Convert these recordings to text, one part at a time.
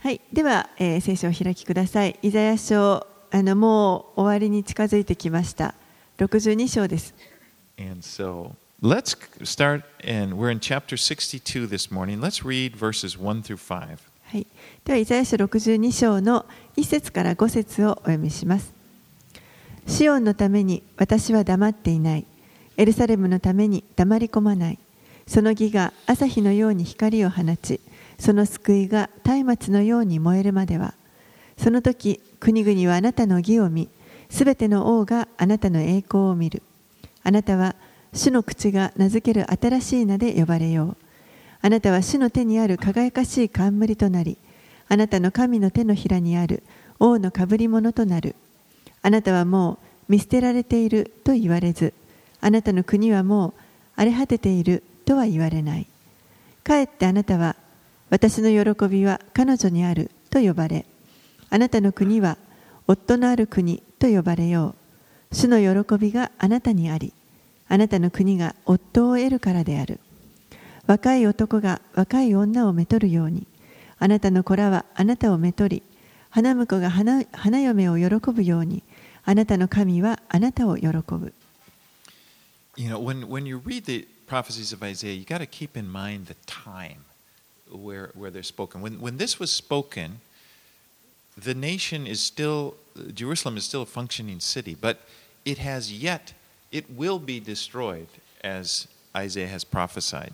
はい、では、えー、聖書を開きください。イザヤ書あのもう終わりに近づいてきました。62章です。はい、では、イザヤ書62章の1節から5節をお読みします。シオンのために私は黙っていない。エルサレムのために黙り込まない。その義が朝日のように光を放ち、その救いが松明のように燃えるまでは。その時、国々はあなたの義を見、すべての王があなたの栄光を見る。あなたは主の口が名付ける新しい名で呼ばれよう。あなたは主の手にある輝かしい冠となり、あなたの神の手のひらにある王のかぶり物となる。あなたはもう見捨てられていると言われず、あなたの国はもう荒れ果てているとは言われない。かえってあなたは、私の喜びは彼女にあると呼ばれ、あなたの国は夫のある国と呼ばれよう。主の喜びがあなたにあり、あなたの国が夫を得るからである。若い男が若い女をめとるように、あなたの子らはあなたをめとり、花婿が花花嫁を喜ぶように、あなたの神はあなたを喜ぶ。You know, when, when you read the prophecies of Isaiah, you got to keep in mind the time where, where they're spoken. When, when this was spoken, the nation is still, Jerusalem is still a functioning city, but it has yet, it will be destroyed as Isaiah has prophesied.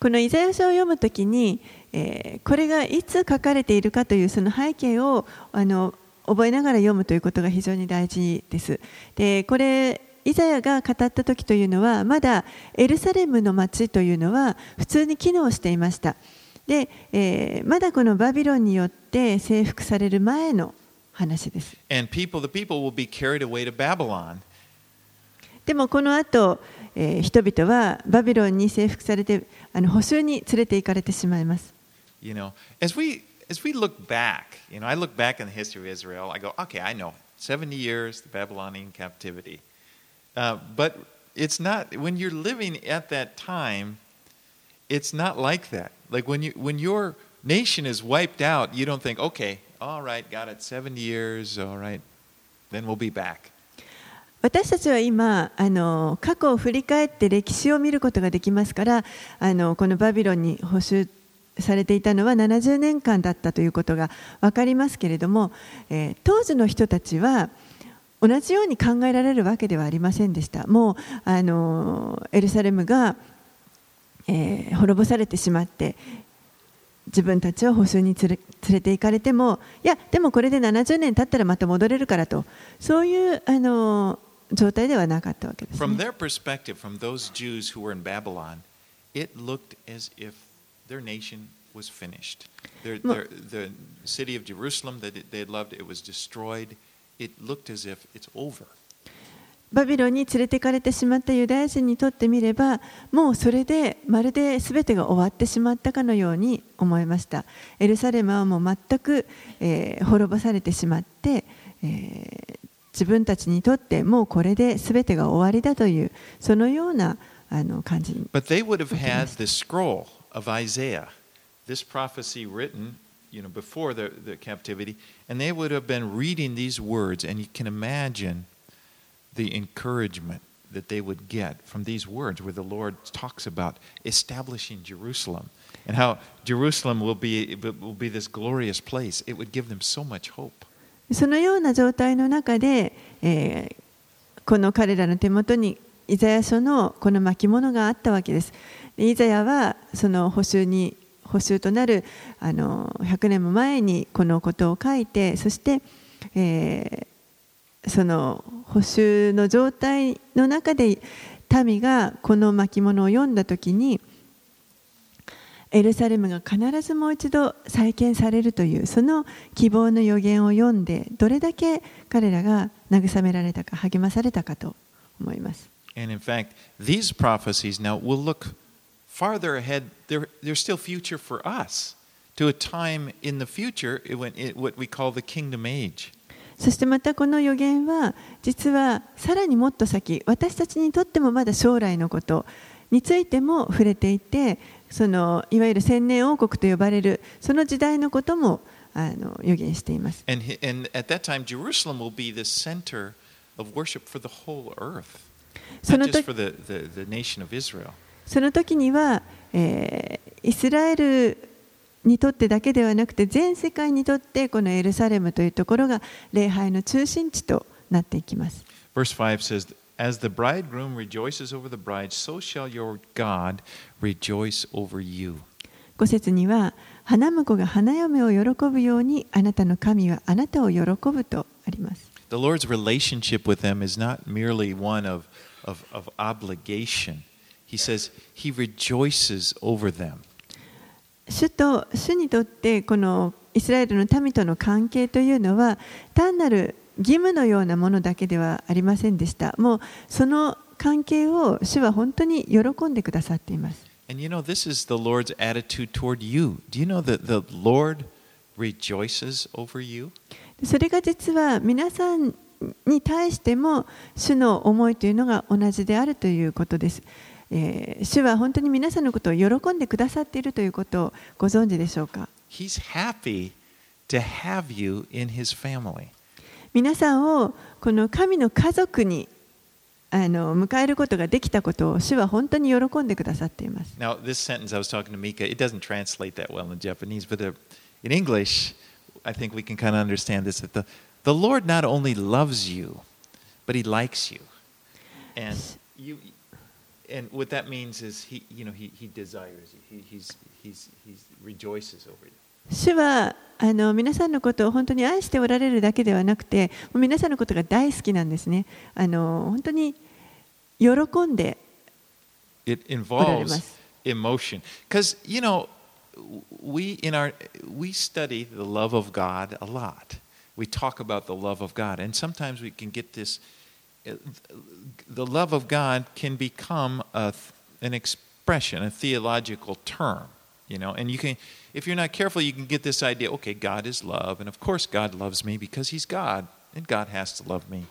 このイザヤ書を読むときに、えーこれがいつ書かれているかというその背景をあの覚えながら読むということが非常に大事です。でこれ イザヤが語った時というのはまだエルサレムの町というのは普通に機能していました。で、えーまだこのバビロンによって征服される前の話です。And people, the people will be carried away to Babylon. でもこの後、えー人々はバビロンに征服されてあの捕囚に連れて行かれてしまいます。You know, as we as we look back, you know, I look back in the history of Israel. I go, okay, I know, seventy years the Babylonian captivity, uh, but it's not when you're living at that time. It's not like that. Like when you when your nation is wiped out, you don't think, okay, all right, got it, seventy years, all right, then we'll be back. 私たちは今あの過去を振り返って歴史を見ることができますからあのこのバビロンに捕囚されていたのは70年間だったということが分かりますけれども、えー当時の人たちは同じように考えられるわけではありませんでしたもうあのエルサレムが、えー滅ぼされてしまって自分たちを捕囚に連れ連れて行かれてもいやでもこれで70年経ったらまた戻れるからとそういうあの状態ではなかったわけです、From ね。their perspective, from those Jews who were in Babylon, it looked as if their nation was finished. Their, their, the city of Jerusalem that they loved, it was destroyed. It looked as if it's over. バビロンに連れてかれてしまったユダヤ人にとってみればもうそれでまるで全てが終わってしまったかのように思いましたエルサレムはもう全く、えー滅ぼされてしまって、えー自分たちにとってもうこれで全てが終わりだというそのようなあの感じに But they would have had the scroll of Isaiah, this prophecy written you know, before the, the captivity, and they would have been reading these words, and you can imagine the encouragement that they would get from these words where the Lord talks about establishing Jerusalem and how Jerusalem will be, will be this glorious place. It would give them so much hope. そのような状態の中で、えーこの彼らの手元にイザヤ書のこの巻物があったわけです。でイザヤはその補修に 補修となるあの100年も前にこのことを書いてそして、えーその補修の状態の中で民がこの巻物を読んだ時にエルサレムが必ずもう一度再建されるというその希望の予言を読んでどれだけ彼らが慰められたか励まされたかと思います。And in fact, these prophecies now will look farther ahead. They're, they're still future for us to a time in the future when it, what we call the kingdom age. そしてまたこの予言は実はさらにもっと先私たちにとってもまだ将来のことについても触れていてそのいわゆる千年王国と呼ばれるその時代のこともあの予言しています。And, at that time, Jerusalem will be the center of worship for the whole earth, そ not の just 時 for the, the, the nation of Israel. その時には、えーイスラエルにとってだけではなくて全世界にとってこのエルサレムというところが礼拝の中心地となっていきます。Verse 5 says, As the bridegroom rejoices over the bride, so shall your God rejoice over you. 5節には花婿が花嫁を喜ぶようにあなたの神はあなたを喜ぶとあります。The Lord's relationship with them is not merely one of, of, of obligation. He says he rejoices over them. 主と主にとってこのイスラエルの民との関係というのは単なる義務のようなものだけではありませんでした。もうその関係を主は本当に喜んでくださっています。And you know, this is the Lord's attitude toward you. Do you know that the Lord rejoices over you? それが実は皆さんに対しても主の思いというのが同じであるということです。えー主は本当に皆さんのことを喜んでくださっているということをご存知でしょうか He's happy to have you in his family. 皆さんをこの神の家族にあの迎えることができたことを主は本当に喜んでくださっています。Now, this sentence I was talking to Mika, it doesn't translate that well in Japanese, but uh, in English, I think we can kind of understand this that the, the Lord not only loves you, but he likes you. And you and what that means is he you know he, he desires you. He, he's he's he's rejoices over you. 主はあの皆さんのことを本当に愛しておられるだけではなくて、もう皆さんのことが大好きなんですね。あの本当に喜んで It おられま involves す。 emotion because you know we in our we study the love of god a lot we talk about the love of god and sometimes we can get this uh, The love of god can become a, an expression a theological term you know and you can if you're not careful you can get this idea okay god is love and of course god loves me because he's god and god has to love me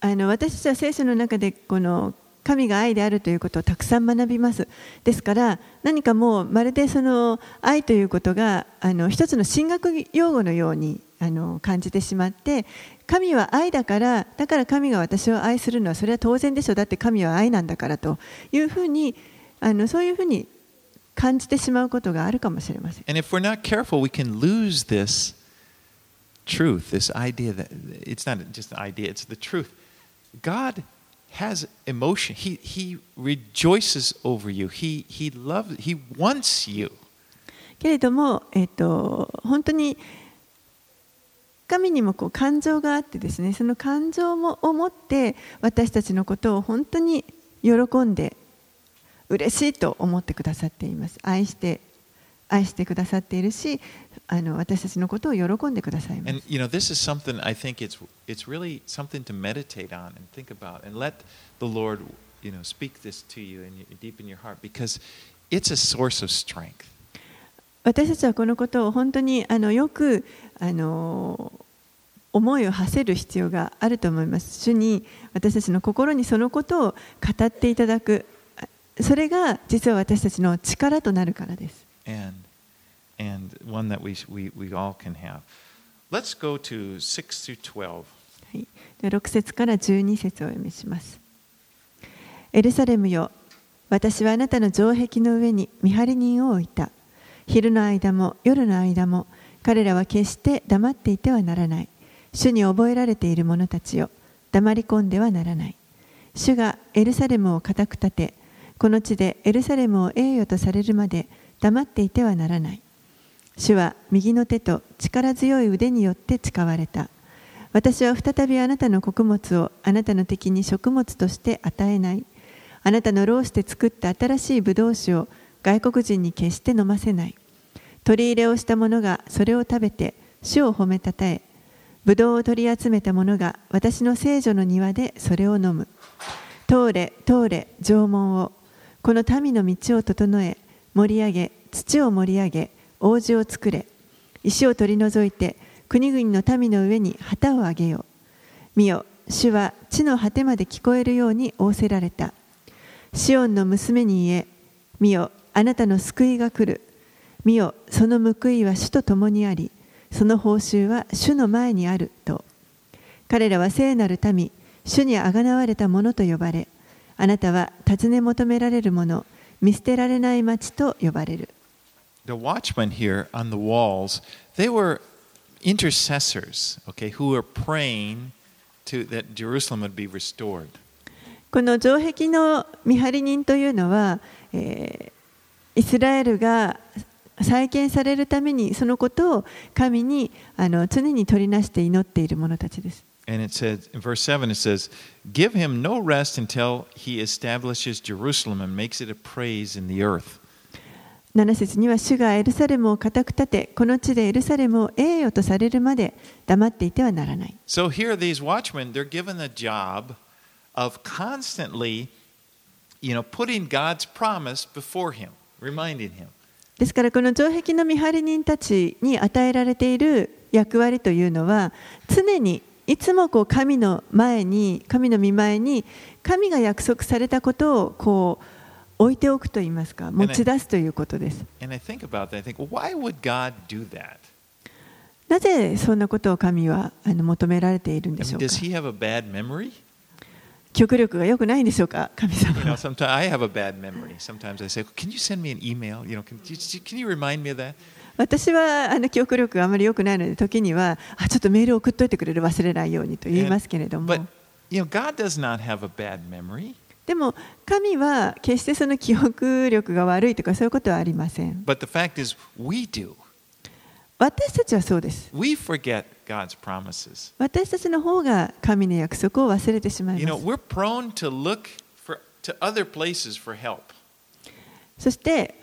あの私たちは聖書の中でこの神が愛であるということをたくさん学びます。ですから何かもうまるでその愛ということがあの一つの神学用語のようにあの感じてしまって神は愛だからだから神が私を愛するのはそれは当然でしょだって神は愛なんだからというふうにあのそういうふうに感じてしまうことがあるかもしれません。And if we're not careful, we can lose this truth, this idea that it's not just an idea, it's the truth. God has emotion. He, he rejoices over you. He, he loves, he wants you. けれども、えっと、本当にみにもこう感情があってですねその感情を持って私たちのことを本当に喜んで嬉しいと思ってくださっています愛して愛してくださっているしあの私たちのことを喜んでくださいます。You know, speak this 私たちはこのことを本当にあのよくあの思いを馳せる必要があると思います。主に私たちの心にそのことを語っていただく、それが実は私たちの力となるからです。and and one that we, we, we all can have. Let's go to 6 through 12. はい、では6節から12節をお読みします。エルサレムよ、私はあなたの城壁の上に見張り人を置いた。昼の間も夜の間も彼らは決して黙っていてはならない。主に覚えられている者たちよ、黙り込んではならない。主がエルサレムを固く立て、この地でエルサレムを栄誉とされるまで黙っていてはならない。主は右の手と力強い腕によって誓われた。私は再びあなたの穀物をあなたの敵に食物として与えない。あなたの労して作った新しいブドウ酒を外国人に決して飲ませない。取り入れをした者がそれを食べて主を褒めたたえ、ブドウを取り集めた者が私の聖女の庭でそれを飲む。通れ、通れ、縄文を、この民の道を整え、盛り上げ、土を盛り上げ、王子を作れ。石を取り除いて、国々の民の上に旗を上げよう。見よ、主は地の果てまで聞こえるように仰せられた。シオンの娘に言え、見よ、あなたの救いが来る。見よ、その報いは主と共にあり、その報酬は主の前にあると。彼らは聖なる民、主にあがなわれた者と呼ばれ、あなたは尋ね求められる者、見捨てられない町と呼ばれる。The watchmen here on the walls, they were intercessors, okay, who were praying to that Jerusalem would be restored. この城壁の見張り人というのは、えーイスラエルが再建されるためにそのことを神にあの常に取りなして祈っている者たちです。And it says in verse 7 it says, Give him no rest until he establishes Jerusalem and makes it a praise in the earth. 7節には主がエルサレムを固く立てこの地でエルサレムを栄誉とされるまで黙っていてはならない。So here these watchmen, they're given the job of constantly, you know, putting God's promise before him, reminding him. ですからこの城壁の見張り人たちに与えられている役割というのは常にいつもこう神の前に神の御前に神が約束されたことをこう置いておくといいますか持ち出すということです。なぜそんなことを神はあの求められているんでしょうか？憶力が良くないんでしょうか神様 You know, は sometimes I have a bad memory. Sometimes I say, Can you send me an email? You know, can can you remind me of that? 私はあの記憶力があまり良くないので時にはあちょっとメール送っといてくれる忘れないようにと言いますけれども But, you know, God does not have a bad memory. でも神は決してその記憶力が悪いとかそういうことはありません But the fact is, we do. 私たちはそうです We forget God's promises. 私たちの方が神の約束を忘れてしまい You ま know, す we're prone to look for, to other places for help. そして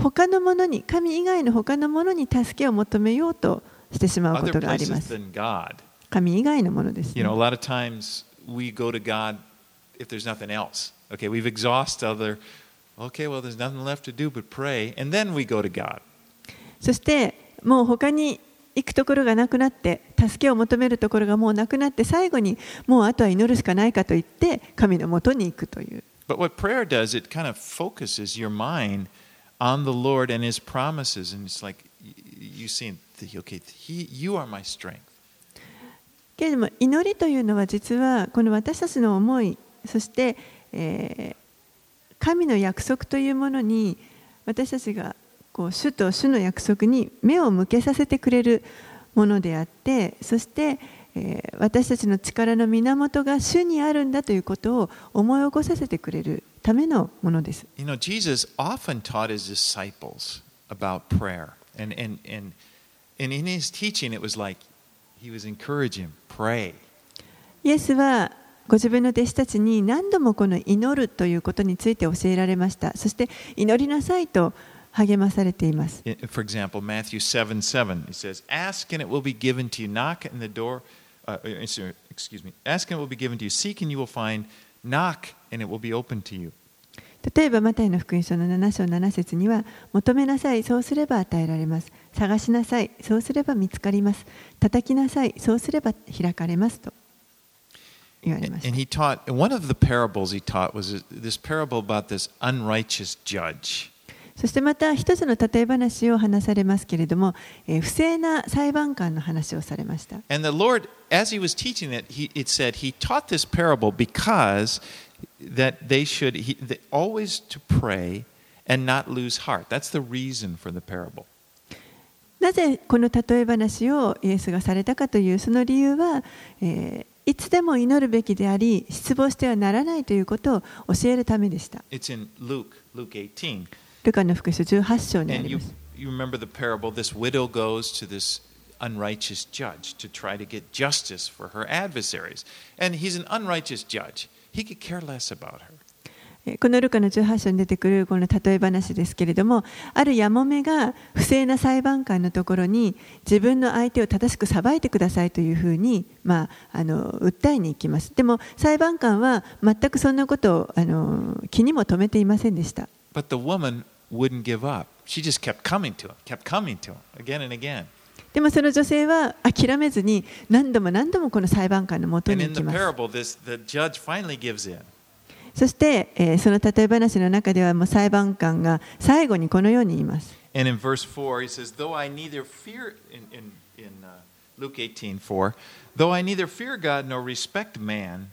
他のものに神以外の他のものに助けを求めようとしてしまうこ Other とがあり places ます than God. 神以外のものです、You ね know, a lot of times we go to God if there's nothing else. Okay, we've exhausted other, okay, well, there's nothing left to do but pray, and then we go to God. そしてもう他に行くところがなくなって助けを求めるところがもうなくなって最後にもうあとは祈るしかないかと言って神のもとに行くという But what prayer does, it kind of focuses your mind on the Lord and His promises, and it's like you see, okay, he, you are my strength. けれども祈りというのは実はこの私たちの思いそして、えー神の約束というものに私たちがこう主と主の約束に目を向けさせてくれるものであってそして、えー私たちの力の源が主にあるんだということを思い起こさせてくれるためのものです。You know, Jesus often taught his disciples about prayer. And, and, and, and in his teaching, it was like he was encouraging, pray. イエスはご自分の弟子たちに何度もこの祈るということについて教えられました。そして祈りなさいと励まされています。For example, Matthew 7 7, he says, Ask and it will be given to you, knock and the door, uh, uh, excuse me, ask and it will be given to you, seek and you will find, knock and it will be open to you. 例えばマタイの福音書の7章7節には求めなさいそうすれば与えられます探しなさいそうすれば見つかります叩きなさいそうすれば開かれますと言われ And, まし and た he taught, one of the parables he taught was this parable about this unrighteous judge. そしてまた一つの例え話を話されますけれども、えー不正な裁判官の話をされました And the Lord, as he was teaching it, he, it said he taught this parable because that they should he, they, always to pray and not lose heart. That's the reason for the parable. なぜこの例え話をイエスがされたかというその理由は、えーいつでも祈るべきであり失望してはならないということを教えるためでした。It's in Luke, Luke 18. ルカの福音書18章にあ And り you, ます。you remember the parable this widow goes to this unrighteous judge to try to get justice for her adversaries. And he's an unrighteous judge. He could care less about her. えーこのルカの18章に出てくるこの例え話ですけれどもあるやもめが不正な裁判官のところに自分の相手を正しく裁いてくださいというふうに、まあ、あの訴えに行きますでも裁判官は全くそんなことをあの気にも留めていませんでした But the woman wouldn't give up. She just kept coming to him, kept coming to him again and again. でもその女性は諦めずに何度も何度もこの裁判官のもと And に in 行 the きます parable, this the judge finally gives in. そして、えーその例え話の中ではもう裁判官が最後にこのように言います。 And in verse 4, he says, Though I neither fear, in, in, in uh, Luke 18 4, though I neither fear God nor respect man,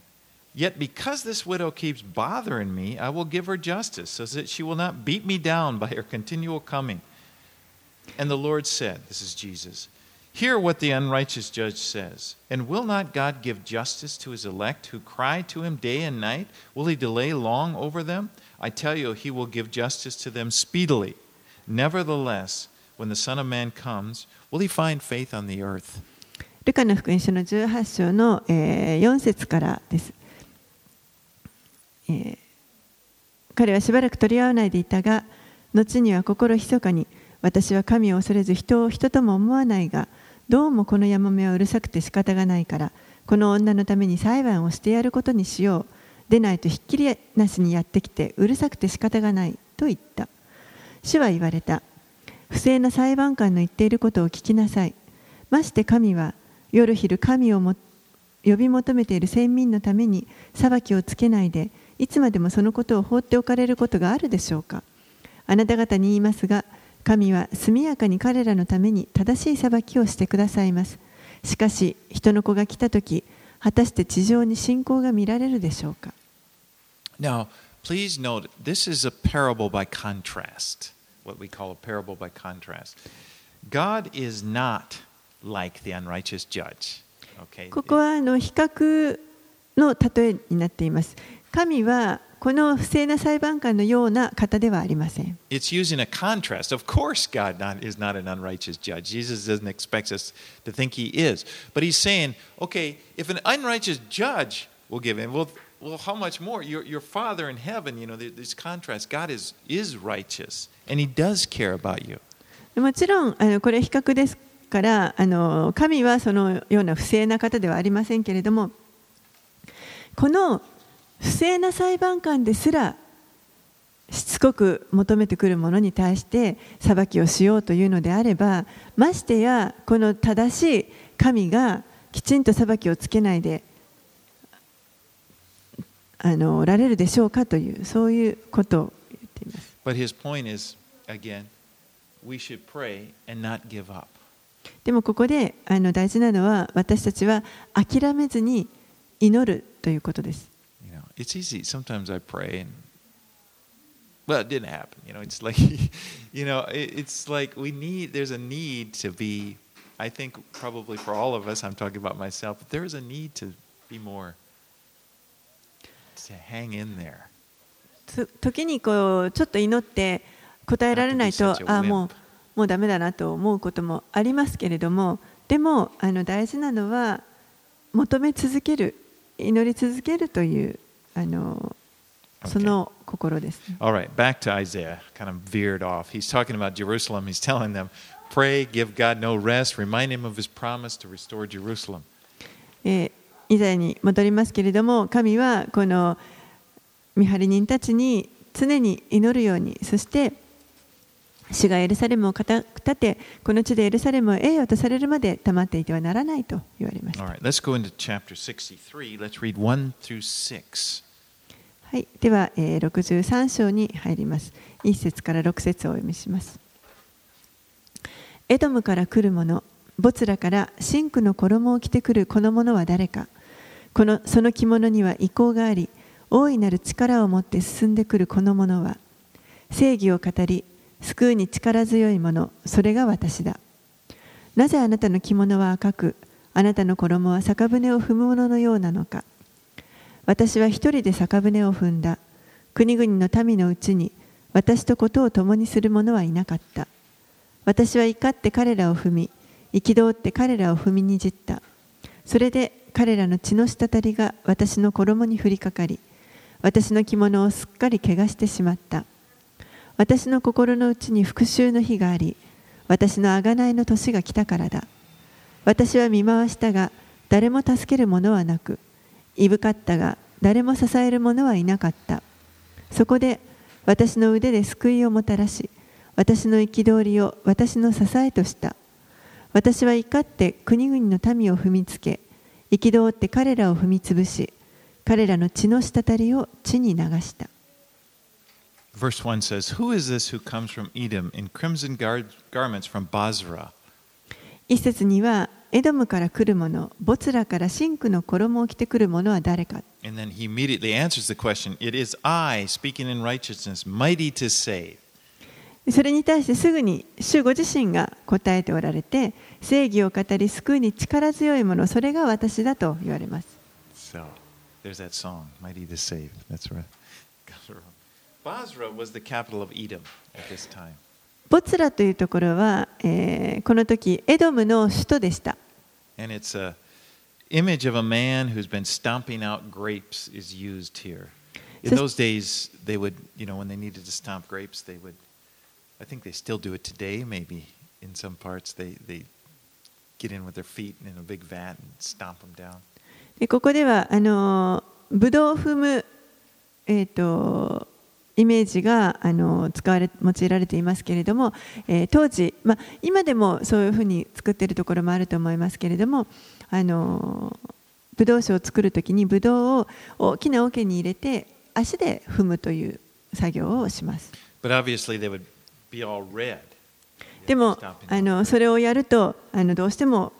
yet because this widow keeps bothering me, I will give her justice, so that she will not beat me down by her continual coming. And the Lord said, This is Jesus, hear what the unrighteous judge says. And will not God give justice to his elect who cry to him day and night? Will he delay long over them? I tell you, he will give justice to them speedily. Nevertheless, when the Son of Man comes, will he find faith on the earth? ルカの福音書の18章の、えー4節からです、 えー彼はしばらく取り合わないでいたが後には心ひそかに私は神を恐れず人を人とも思わないがどうもこのヤモメはうるさくて仕方がないからこの女のために裁判をしてやることにしよう。でないとひっきりなしにやってきてうるさくて仕方がないと言った。主は言われた。不正な裁判官の言っていることを聞きなさい。まして神は夜昼神をも呼び求めている先民のために裁きをつけないでいつまでもそのことを放っておかれることがあるでしょうか？あなた方に言いますが神は速やかに彼らのために正しい裁きをしてくださいますしかし人の子が来た時果たして地上に信仰が見られるでしょうか？Now, please note, this is a parable by contrast, what we call a parable by contrast. God is not like the unrighteous judge. Okay? ここはあの比較の例えになっています神はこの不正な裁判官のような方ではありません。もちろんあのこれは比較ですからあの神はそのような不正な方ではありませんけれどもこの不正な裁判官ですらしつこく求めてくるものに対して裁きをしようというのであればましてやこの正しい神がきちんと裁きをつけないであのおられるでしょうかというそういうことを言っています。But his point is, again, we should pray and not give up. でもここであの大事なのは私たちは諦めずに祈るということです。It's easy. Sometimes I pray and well, it didn't happen. You know, it's like you know, it, it's like we need. There's a need to be. I think probably for all of us, I'm talking about myself. But there is a need to be more to hang in there. つ時にこうちょっと祈って答えられないとあもうもうダメだなと思うこともありますけれどもでもあの大事なのは求め続ける祈り続けるというあの.その心です。All right, back to Isaiah. Kind of veered off. He's talking about Jerusalem. He's telling them, pray, give God no rest, remind him of his promise to restore Jerusalem. えーイザヤに戻りますけれども神はこの見張り人たちに常に祈るようにそして主がエルサレムを立てこの地でエルサレムを栄誉とされるまで黙っていてはならないと言われました All。right, let's go into chapter 63. Let's read 1 through 6. はい、では、えー63章に入ります。1節から6節をお読みします。エドムから来る者、ボツラから真紅の衣を着てくるこの者は誰か。このその着物には意向があり、大いなる力を持って進んでくるこの者は、正義を語り、救うに力強い者、それが私だ。なぜあなたの着物は赤く、あなたの衣は酒舟を踏む者のようなのか。私は一人で酒舟を踏んだ。国々の民のうちに私とことを共にする者はいなかった。私は怒って彼らを踏み、憤って彼らを踏みにじった。それで彼らの血の滴りが私の衣に降りかかり、私の着物をすっかり汚してしまった。私の心の内に復讐の日があり、私の贖いの年が来たからだ。私は見回したが、誰も助ける者はなく、いぶかったが誰も支える者はいなかったそこで私の腕で救いをもたらし私の憤りを私の支えとした私は怒って国々の民を踏みつけ憤って彼らを踏みつぶし彼らの血の滴りを地に流した。Verse 1 says, Who is this who comes from Edom in crimson gar- garments from Basra? 一節には、エドムから来る者、ボツラから真紅の衣を着てくる者は誰か。And then he immediately answers the question It is I, speaking in righteousness, mighty to save. それに対してすぐに主ご自身が答えておられて、正義を語り救うに力強いもの、それが私だと言われます。So there's that song, Mighty to Save. That's right. Basra was the capital of Edom at this time. ボツラというところは、えー、この時エドムの首都でした。And it's a image of a man who's been stomping out grapes is used here. In those days, they would, you know, when they needed to stomp grapes, they would. I think they still do it today, maybe in some parts. They they get in with their feet in a big vat and stomp them down. でここではあのブドウを踏むえっ、ー、とイメージがあのー使われ用いられていますけれども、えー当時、まあ、今でもそういうふうに作っているところもあると思いますけれどもあのーブドウ酒を作るときにブドウを大きな桶に入れて足で踏むという作業をします。But obviously, they would be all red. でもあのそれをやるとあのどうしても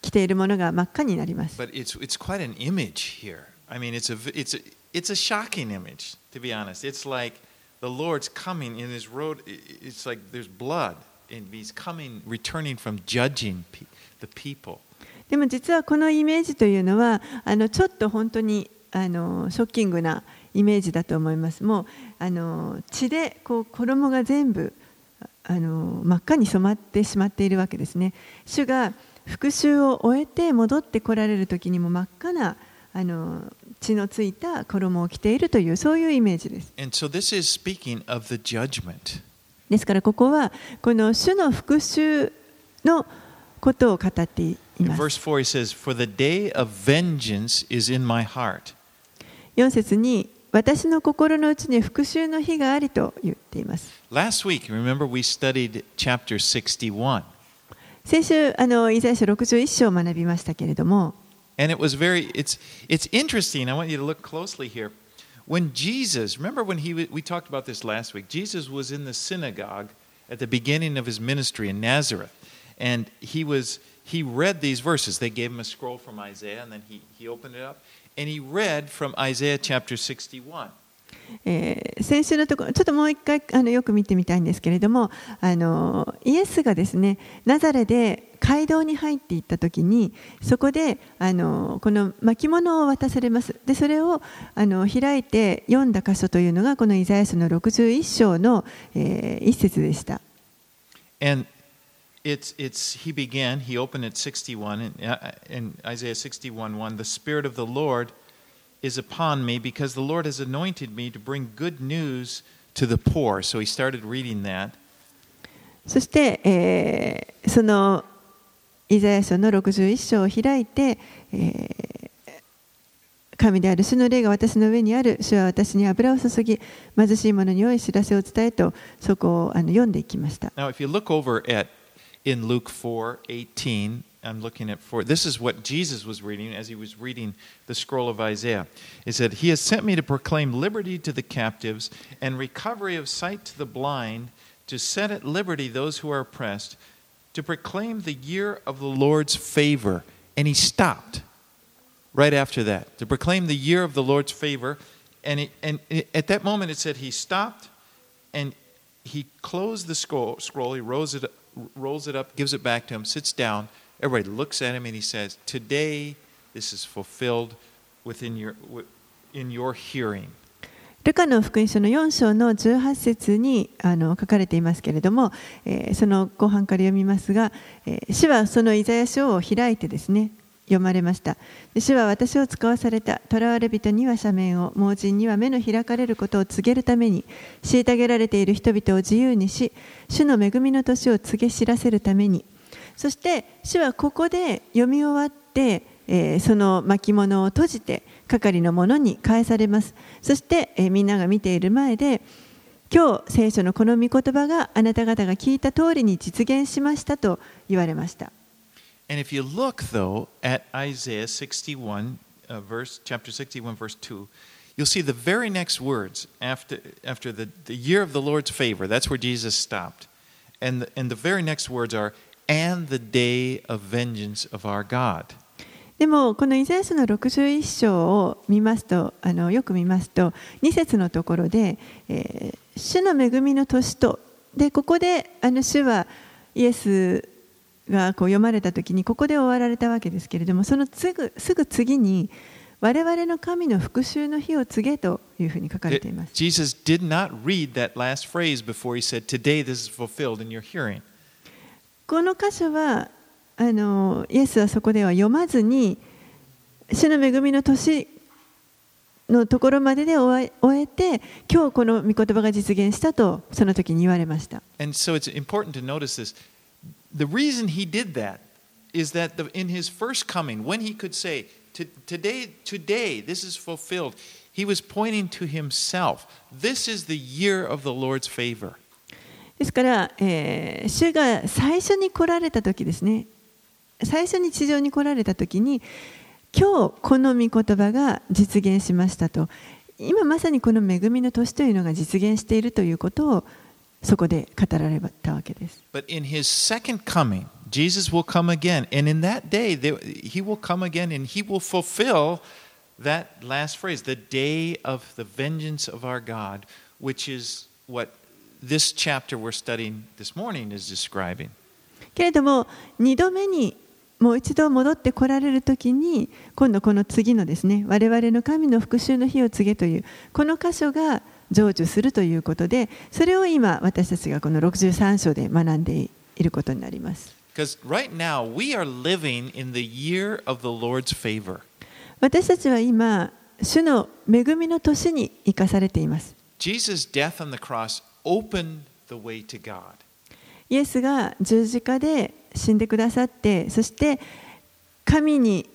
着ているものが真っ赤になります。But it's it's quite an image here. I mean, it's a v- it's a it's a shocking image to be honest. It's like the Lord's coming in His road. it's like there's blood, and He's coming, returning from judging the people. でも実はこのイメージというのはあのちょっと本当にあのショッキングなイメージだと思います。もうあの血でこう衣が全部あの真っ赤に染まってしまっているわけですね。主が復讐を終えて戻ってこられる時にも真っ赤なあの血のついた衣を着ているというそういうイメージです。ですからここはこの主の復讐のことを語っています。4節に、私の心のうちに復讐の日がありと言っています。先週、あのイザヤ書61章を学びましたけれども、And it was very, it's, it's interesting. I want you to look closely here. When Jesus, remember when he, we talked about this last week, Jesus was in the synagogue at the beginning of his ministry in Nazareth. And he was, he read these verses. They gave him a scroll from Isaiah, and then he, he opened it up. And he read from Isaiah chapter 61. えー先週のところちょっともう一回あのよく見てみたいんですけれどもあのイエスがですねナザレで街道に入っていった時にそこであのこの巻物を渡されますでそれをあの開いて読んだ箇所というのがこのイザヤ書の61章の、えー一節でした。And it's, it's, he began, he opened at 61, in, uh, in Isaiah 61 1, the Spirit of the Lord is upon me because the Lord has anointed me to bring good news to the poor. So he started reading that. そして、えーそのイザヤ書の61章を開いて、えー神である主の霊が私の上にある主は私に油を注ぎ貧しい者に良い知らせを伝えとそこをあの読んでいきました。 Now, if you look over at in Luke 4 18, I'm looking at 4. This is what Jesus was reading as he was reading the scroll of Isaiah. He said, He has sent me to proclaim liberty to the captives and recovery of sight to the blind, to set at liberty those who are oppressed, to proclaim the year of the Lord's favor. And he stopped right after that to proclaim the year of the Lord's favor. And, it, and it, at that moment, it said he stopped and he closed the scroll, scroll he rolls it, rolls it up, gives it back to him, sits down. Everybody looks at him and he says, Today this is fulfilled within your, in your hearing. ルカの福音書の4章の18節にあの書かれていますけれども、えーその後半から読みますが、えー主はそのイザヤ書を開いてですね読まれました主は私を使わされた囚われ人には赦免を盲人には目の開かれることを告げるために虐げられている人々を自由にし主の恵みの年を告げ知らせるためにそして主はここで読み終わって、えーその巻物を閉じて係の者に返されますそして、えーみんなが見ている前で今日聖書のこの御言葉があなた方が聞いた通りに実現しましたと言われました And if you look, though, at Isaiah 61, uh, verse, chapter 61, verse 2, you'll see the very next words after, after the, the year of the Lord's favor. That's where Jesus stopped. And the, and the very next words are, and the day of vengeance of our God. でもこのイザヤ書の61章を見ますとあのよく見ますと2節のところで、えー主の恵みの年とでここであの主はイエスがこう読まれた時にここで終わられたわけですけれどもそのすぐすぐ次に我々の神の復讐の日を告げというふうに書かれています。Jesus did not read that last phrase before he said, Today this is fulfilled in your hearing. この箇所はあのイエスはそこでは読まずに主の恵みの年のところまでで終え終えて今日この御言葉が実現したとその時に言われました。And so it's important to notice this. The reason he did that is that the, in his first coming, when he could say, "To- Today, today, this is fulfilled, he was pointing to himself. This is the year of the Lord's favor. ですから、えー主が最初に来られた時ですね最初に地上に来られた時に今日この御言葉が実現しましたと今まさにこの恵みの年というのが実現しているということをそこで語られたわけです。But in his second coming, Jesus will come again. And in that day, they he will come again and he will fulfill that last phrase, the day of the vengeance of our God, which is what this chapter we're studying this morning is describing. けれども、二度目にもう一度戻ってこられるときに、今度この次のですね、我々の神の復讐の日を告げという、この箇所が成就するということで、それを今、私たちがこの63章で学んでいることになります。私たちは今、主の恵みの年に生かされています。Jesus' death on the opened the way to God. イエスが十字架で死んでくださってそして神に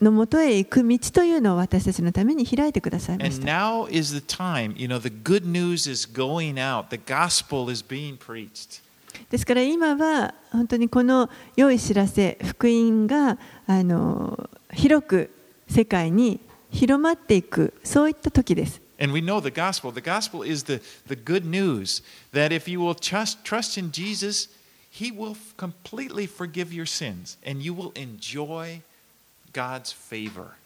のもとへ行く道というのを私たちのために開いてくださいまし And た now is the time, you know, the good news is going out, the gospel is being preached. ですから今は本当にこの良い知らせ福音があの広く世界に広まっていくそういった時です And we know the gospel. The gospel is the, the good news that if you will trust, trust in Jesus, he will completely forgive your sins and you will enjoy God's favor.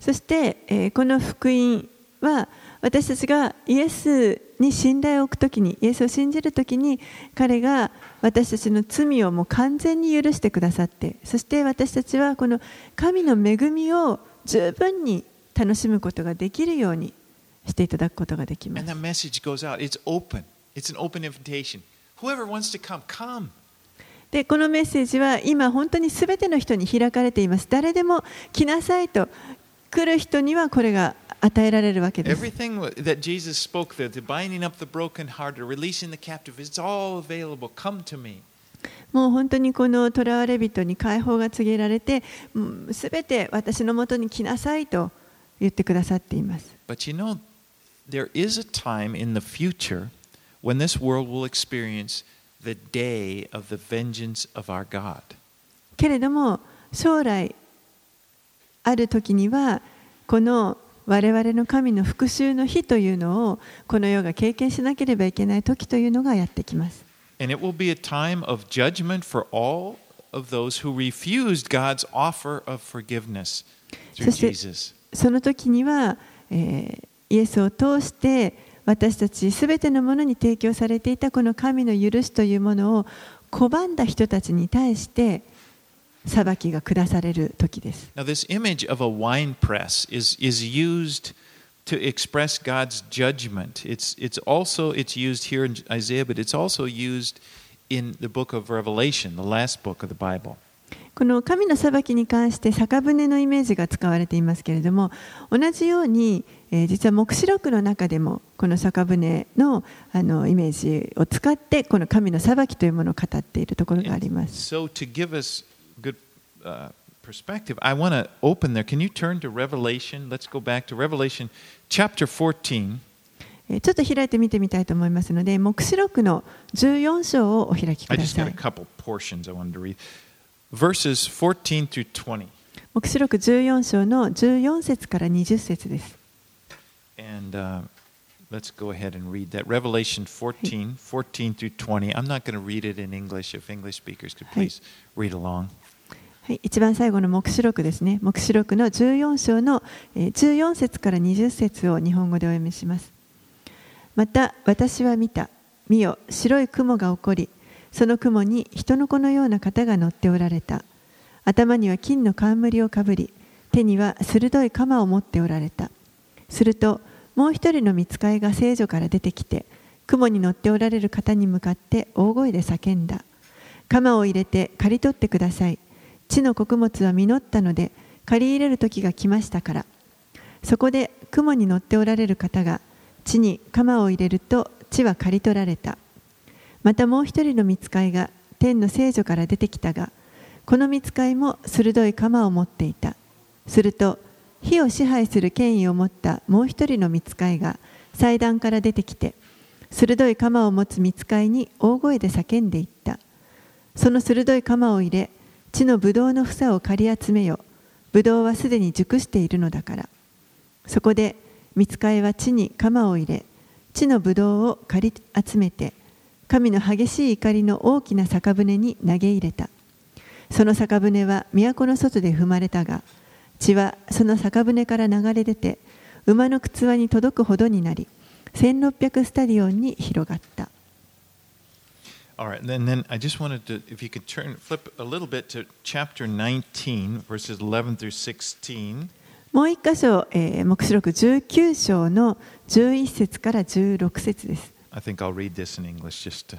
そして、えーこの福音は私たちがイエスに信頼を置くときにイエスを信じるときに彼が私たちの罪をもう完全に許してくださってそして私たちはこの神の恵みを十分に楽しむことができるようにしていただくことができます。でこのメッセージは今本当にすべての人に開かれています。誰でも来なさいと来る人にはこれが与えられるわけです。もう本当にこの囚われ人に解放が告げられて、すべて私のもとに来なさいと言ってくださっています。there is a time in the future when this world will experience the day of the vengeance of our God. けれども将来ある時にはこの我々の神の復讐の日というのをこの世が経験しなければいけない時というのがやってきます。 And it will be a time of judgment for all of those who refused God's offer of forgiveness through そして Jesus. その時には、えー イエスを通して私たちすべてのものに提供されていたこの神の許しというものを拒んだ人たちに対して裁きが下される時です。Now, this image of a wine press is, is used to express God's judgment. It's, it's also it's used here in Isaiah, but it's also used in the book of Revelation, the last book of the Bible. この神の裁きに関して酒舟のイメージが使われていますけれども同じように、えー実は黙示録の中でもこの酒舟のあのイメージを使ってこの神の裁きというものを語っているところがあります。So, to give us good uh, perspective, I want to open there. Can you turn to Revelation? Let's go back to Revelation chapter 14. えーちょっと開いて見てみたいと思いますので黙示録の14章をお開き I くだ just さ got a い。couple portions I wanted to read. Verses 14 through 20. 黙示録14章の14節から20節です。And uh, let's go ahead and read that. Revelation 14, 14 through 20. I'm not going to read it in English. If English speakers could please read along. はい、一番最後の黙示録ですね。黙示録の14章のえー14節から20節を日本語でお読みします。また私は見た。見よ、白い雲が起こり、その雲に人の子のような方が乗っておられた。頭には金の冠をかぶり、手には鋭い鎌を持っておられた。すると、もう一人の見つかいが聖女から出てきて、雲に乗っておられる方に向かって大声で叫んだ。鎌を入れて刈り取ってください。地の穀物は実ったので、刈り入れる時が来ましたから。そこで雲に乗っておられる方が地に鎌を入れると地は刈り取られた。またもう一人の見つかいが天の聖女から出てきたが、この見つかいも鋭い鎌を持っていた。すると、火を支配する権威を持ったもう一人の見つかいが祭壇から出てきて、鋭い鎌を持つ見つかいに大声で叫んでいった。その鋭い鎌を入れ、地のブドウの房を刈り集めよ。ブドウはすでに熟しているのだから。そこで、見つかいは地に鎌を入れ、地のブドウを刈り集めて、神の激しい怒りの大きな酒舟に投げ入れた。その酒舟は都の外で踏まれたが、血はその酒舟から流れ出て、馬の靴輪に届くほどになり、1600スタディオンに広がった。All right, and then I just wanted to, if you could turn, flip a little bit to chapter 19, verses 11 through 16. もう一箇所、えー、黙示録19章の11節から16節です。I think I'll read this in English just to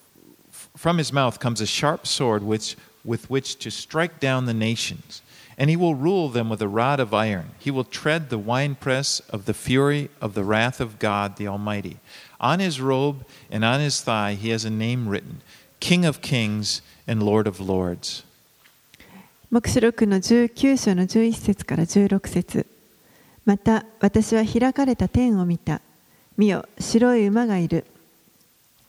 from his mouth comes a sharp sword which, with which to strike down the nations. And he will rule them with a rod of iron. He will tread the winepress of the fury of the wrath of God the Almighty. On his robe and on his thigh he has a name written King of Kings and Lord of Lords. 黙示録の19章の11節から16節また私は開かれた天を見た。見よ、白い馬がいる。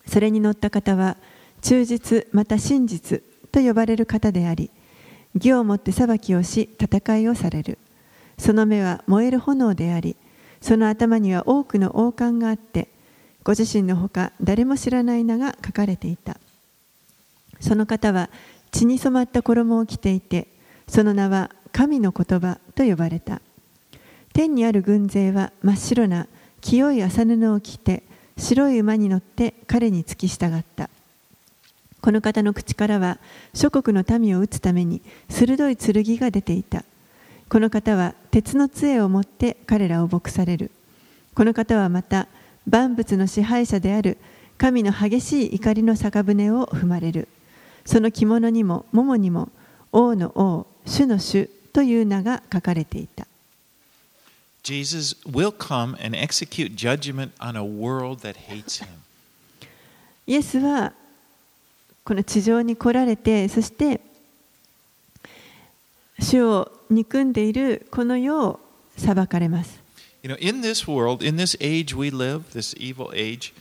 それに乗った方は、 忠実また真実と呼ばれる方であり、義をもって裁きをし、戦いをされる。その目は燃える炎であり、その頭には多くの王冠があって、ご自身のほか誰も知らない名が書かれていた。その方は血に染まった衣を着ていて、その名は神の言葉と呼ばれた。天にある軍勢は真っ白な清い麻布を着て、白い馬に乗って彼に付き従った。この方の口からは諸国の民を打つために鋭い剣が出ていた。この方は鉄の杖を持って彼らを牧される。この方はまた万物の支配者である神の激しい怒りの酒舟を踏まれる。その着物にも桃にも王の王、主の主という名が書かれていた。Jesus will come and execute judgment on a world that hates him. イエスはこの地上に来られて、そして主を憎んでいるこの世を裁かれます。You know, in this world, in this age we live, this evil age,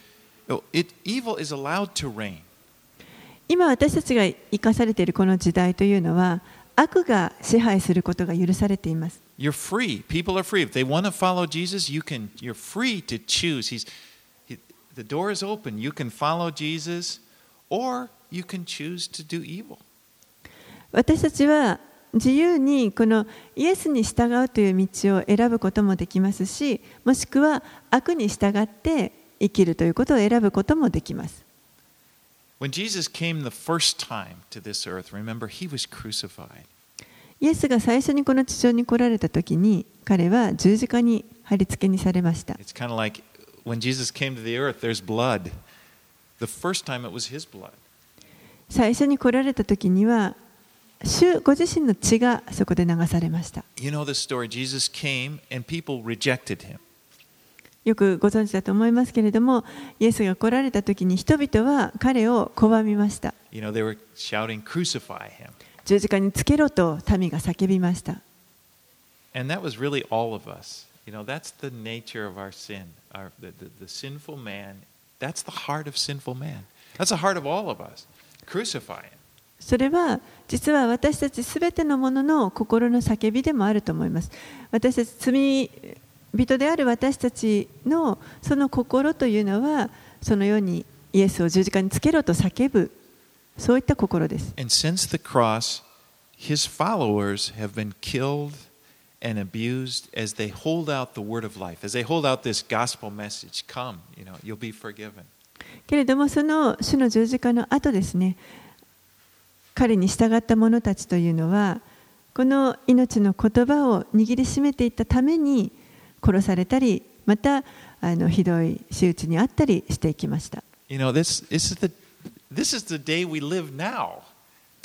oh, it, evil is allowed to reign. 今私たちが生かされているこの時代というのは悪が支配することが許されています。You're free. People are free. If they want to follow Jesus, you can. You're free to choose. He's, he, the door is open. You can follow Jesus, or you can choose to do evil. 私たちは自由にこのイエスに従うという道を選ぶこともできますしもしくは悪に従って生きるということを選ぶこともできます。When Jesus came the first time to this earth, remember, he was crucified. イエスが最初にこの地上に来られた時に彼は十字架に貼り付けにされました。It's kind of like when Jesus came to the earth, there's blood. The first time it was his blood. 最初に来られた時には主ご自身の血がそこで流されました。You know the story. Jesus came and people rejected him. よくご存知だと思いますけれども、イエスが来られた時に人々は彼を拒みました。You know, they were shouting, Crucify him. 十字架につけろと民が叫びました。And that was really all of us. You know, that's the nature of our sin. Our, the, the, the sinful man, that's the heart of sinful man. That's the heart of all of us. それは実は私たちすべてのものの心の叫びでもあると思います。私たち罪人である私たちのその心というのはそのようにイエスを十字架につけろと叫ぶそういった心です。And since the cross, his followers have been killed and abused as they hold out the word of life, as they hold out this gospel message come, you know, you'll be forgiven. けれどもその主の十字架の後ですね彼に従った者たちというのはこの命の言葉を握りしめていったために殺されたりまたあのひどい仕打ちにあったりしていきました You know, this, this, is the, this is the day we live now.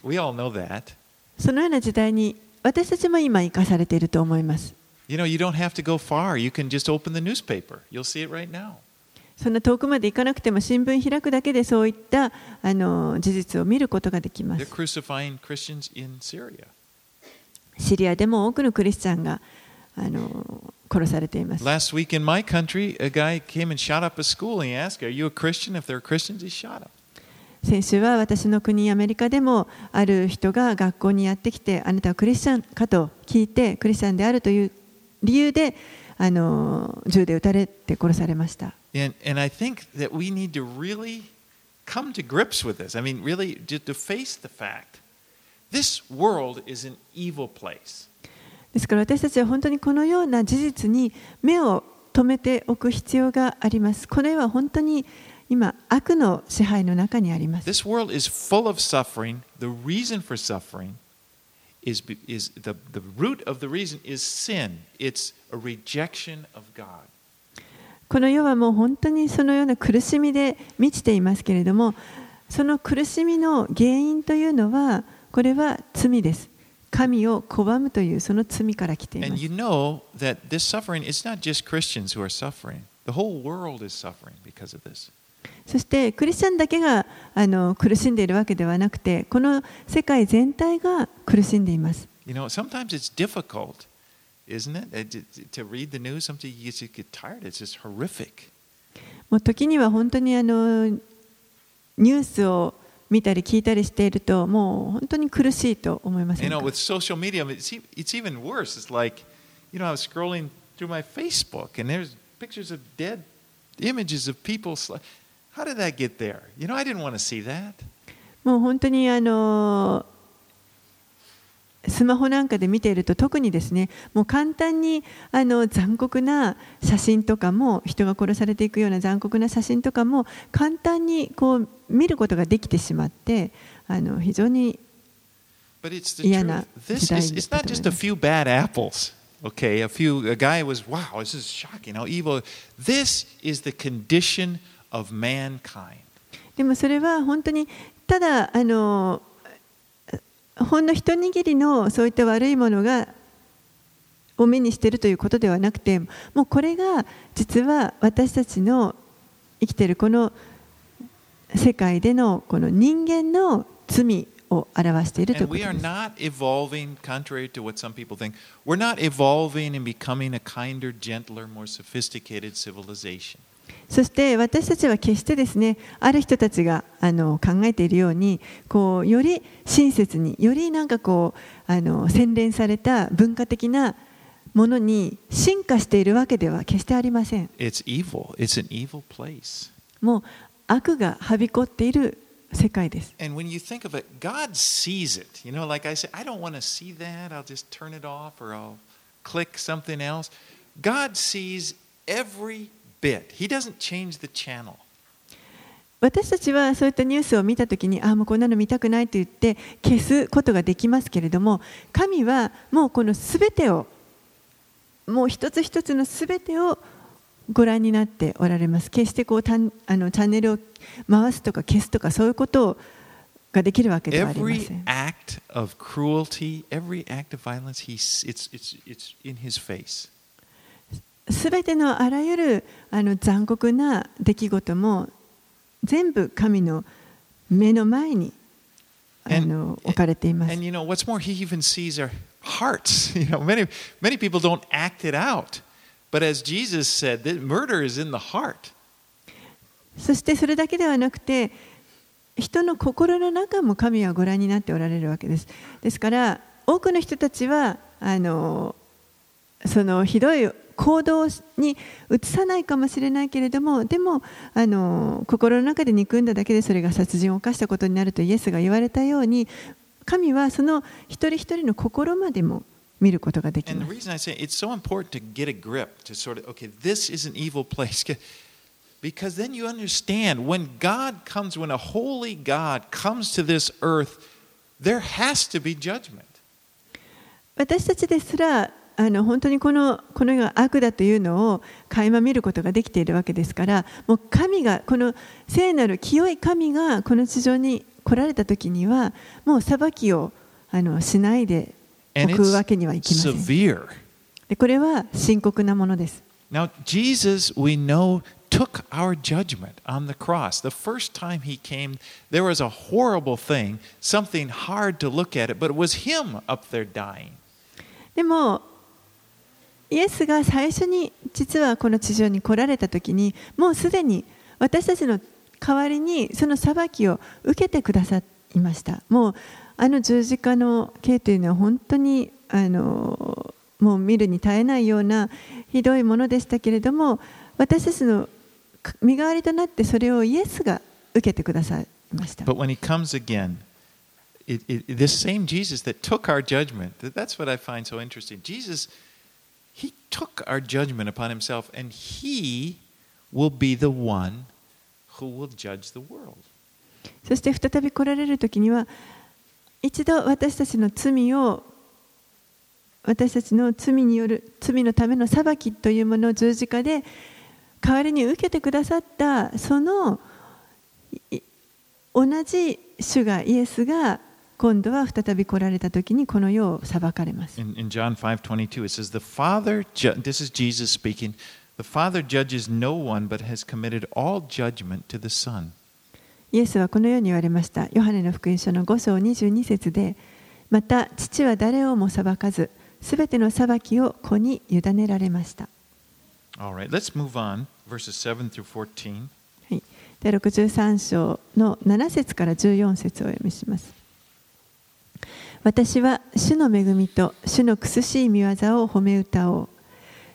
We all know that. そのような時代に私たちも今生かされていると思います You know, you don't have to go far. You can just open the newspaper. You'll see it right now. そんな遠くまで行かなくても新聞開くだけでそういったあの事実を見ることができます.シリアでも多くのクリスチャンがあの殺されています Last week in my country, a guy came and shot up a school and he asked, Are you a Christian? If they're Christians, he shot. 先週は私の国アメリカでもある人が学校にやってきてあなたはクリスチャンかと聞いてクリスチャンであるという理由であの銃で撃たれて殺されました And, and I think that we need to really come to grips with this. I mean, really, just to face the fact this world is an evil place. ですから私たちは本当にこのような事実に目を留めておく必要がありますこれは本当に今悪の支配の中にあります This world is full of suffering. The reason for suffering is, be- is the, the root of the reason is sin, it's a rejection of God. この世はもう本当にそのような苦しみで満ちていますけれども、その苦しみの原因というのは、これは罪です。神を拒むというその罪から来ています。そして、クリスチャンだけがあの苦しんでいるわけではなくて、この世界全体が苦しんでいます。isn't it? Uh, To, to read the news, sometimes you just get tired. It's just horrific. もう時には本当にあのニュースを見たり聞いたりしているともう本当に苦しいと思いませ You ん know, か with social media, I mean, it's, e- it's even worse. It's like, you know, I was scrolling through my Facebook and there's pictures of dead images of people. sli- How did that get there? You know, I didn't want to see that. もう本当にあの スマホなんかで見ていると特にですねもう簡単にあの残酷な写真とかも人が殺されていくような残酷な写真とかも簡単にこう見ることができてしまってあの非常に嫌な時代 is, だ it's と not 思い just a ます few bad apples. Okay, a few, a guy was, wow, this is shocking, how evil. This is the condition of mankind. でもそれは本当にただあのほんの一握りのそういった悪いものがを目にしているということではなくてもうこれが実は私たちの生きているこの世界でのこの人間の罪を表しているという And we are。not evolving, contrary to what some people think, we're not evolving and becoming a kinder, gentler, more sophisticated civilization. そして私たちは決してですねある人たちがあの考えているようにこうより親切によりなんかこうあの洗練された文化的なものに進化しているわけでは決してありません It's evil, it's an evil place. もう悪がはびこっている世界です And when you think of it, God sees it. You know, like I said, I don't want to see that. I'll just turn it off or I'll click something else. God sees every bit, He doesn't change the channel. 私たちはそういったニュースを見たときにああもうこんなの見たくないと言って消すことができますけれども神はもうこのすべてをもう一つ一つのすべてをご覧になっておられます決してこうたんあのチャンネルを回すとか消すとかそういうことができるわけではありま Every せん。act of cruelty, every act of violence, it's, it's, it's in his face. すべてのあらゆるあの残酷な出来事も全部神の目の前にあ And- の置かれています And。you know, what's more, he even sees our hearts. You know, many, many people don't act it out. But as Jesus said, that murder is in the heart. そしてそれだけではなくて人の心の中も神はご覧になっておられるわけです。ですから多くの人たちはあのそのひどい行動に移さないかもしれないけれどもでもあの心の中で憎んだだけでそれが殺人を犯したことになるとイエスが言われたように神はその一人一人の心までも見ることができ。私たちですらあの本当にこのこの世が悪だというのを垣間見ることができているわけですからもう神がこの聖なる清い神がこの地上に来られた時にはもう裁きをあのしないでおくわけにはいきません.でこれは深刻なものです Now, Jesus, we know, took our judgment on the cross. The first time he came, there was a horrible thing, something hard to look at it, but it was him up there dying. でもイエスが最初に実はこの地上に来られた時にもうすでに私たちの代わりにその裁きを受けてくださいましたもうあの十字架の刑というのは本当にあのもう見るに耐えないようなひどいものでしたけれども私たちの身代わりとなってそれをイエスが受けてくださいました But when he comes again, it, it, this same Jesus that took our judgment, that's what I find so interesting. Jesus, he took our judgment upon himself, and he will be the one who will judge the world. そして再び来られる時には一度私たちの罪を私たちの罪による罪のための裁きというものを十字架で代わりに受けてくださったその同じ主がイエスが今度は再び来られた時にこの世を裁かれます。In, in John 5:22 it says the Father this is Jesus speaking the Father judges no one but has committed all judgment to the Son イエスはこのように言われました。ヨハネの福音書の5章22節で、また父は誰をも裁かず、すべての裁きを子に委ねられました。All right let's move on verses 7 through 14はい、で63章の7節から14節をお読みします。私は主の恵みと主の苦しい見業を褒め歌おう。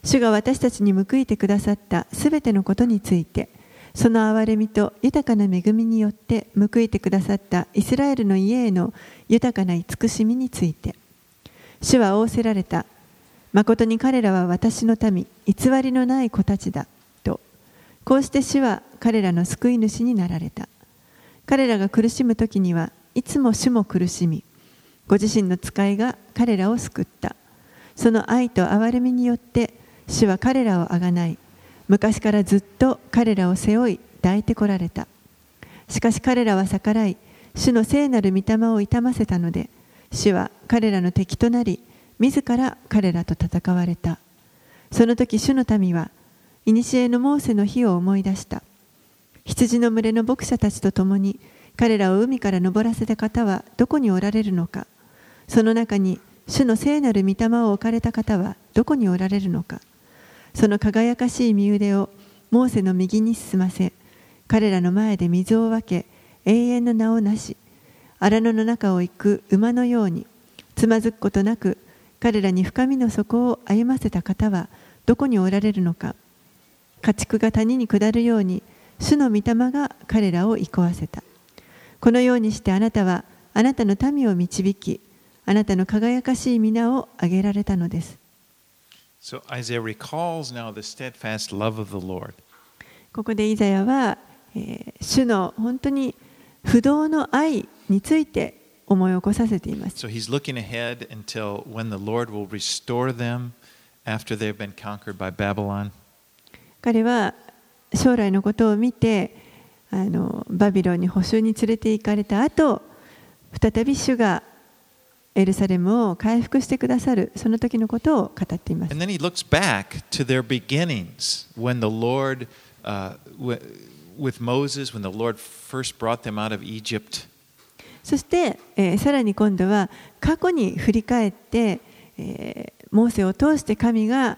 主が私たちに報いてくださったすべてのことについて、その憐れみと豊かな恵みによって報いてくださったイスラエルの家への豊かな慈しみについて。主は仰せられた。誠に彼らは私の民、偽りのない子たちだ。と。こうして主は彼らの救い主になられた。彼らが苦しむ時にはいつも主も苦しみ、ご自身の使いが彼らを救った。その愛と憐れみによって主は彼らをあがない。昔からずっと彼らを背負い抱いてこられた。しかし彼らは逆らい、主の聖なる御霊を痛ませたので、主は彼らの敵となり、自ら彼らと戦われた。その時主の民は、古のモーセの日を思い出した。羊の群れの牧者たちと共に彼らを海から登らせた方はどこにおられるのか。その中に主の聖なる御霊を置かれた方はどこにおられるのか。その輝かしい身腕をモーセの右に進ませ彼らの前で水を分け永遠の名をなし荒野の中を行く馬のようにつまずくことなく彼らに深みの底を歩ませた方はどこにおられるのか。家畜が谷に下るように主の御霊が彼らを憩わせた。このようにしてあなたはあなたの民を導き、あなたの輝かしい皆をあげられたのです。ここでイザヤは、え、主の本当に不動の愛について思い起こさせています。彼は将来のことを見て、あのバビロンに捕囚に連れて行かれた後再び主がエルサレムを回復してくださるその時のことを語っています And then he looks back to their beginnings when the Lord, uh, with Moses, when the Lord first brought them out of Egypt. そして、えーさらに今度は過去に振り返って、えーモーセを通して神が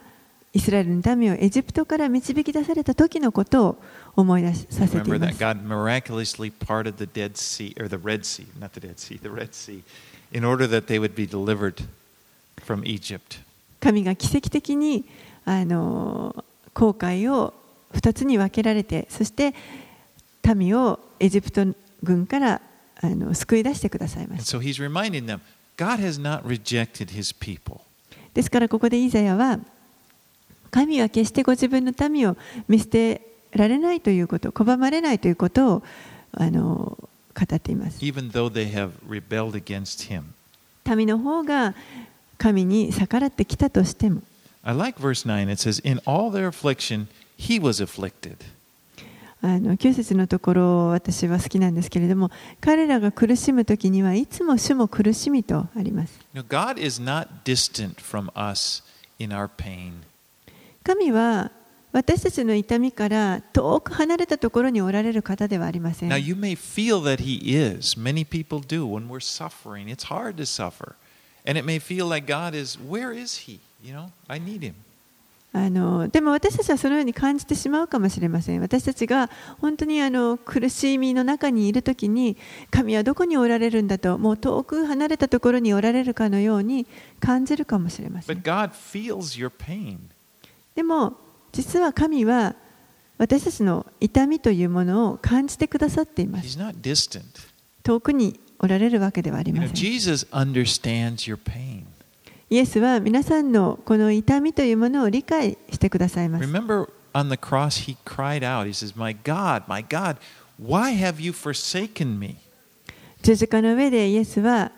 イスラエルの民をエジプトから導き出された時のことを思い出させて。神が奇跡的にあの航海を二つに分けられて、そして民をエジプト軍からあの救い出してくださいました。ですからここでイザヤは神は決してご自分の民を見捨てられないということ、拒まれないということをあの語っています。Even though they have rebelled against him. 民の方が神に逆らってきたとしても。I like verse 9. It says, In all their affliction, he was afflicted. あの9節のところ私は好きなんですけれども彼らが苦しむ時にはいつも主も苦しみとあります。神は私たちの痛みから遠く離れたところにおられる方ではありません。Now you may feel that he is. Many あのでも私たちはそのように感じてしまうかもしれません。私たちが本当にあの苦しみの中にいるときに、神はどこにおられるんだと、もう遠く離れたところにおられるかのように感じるかもしれません。でも、実は神は私たちの痛みというものを感じてくださっています.遠くにおられるわけではありません Jesus understands your pain. イエスは皆さんのこの痛みというものを理解してくださいます Remember on the cross, he cried out. He says, My God, my God, why have you forsaken me? 十字架の上でイエスは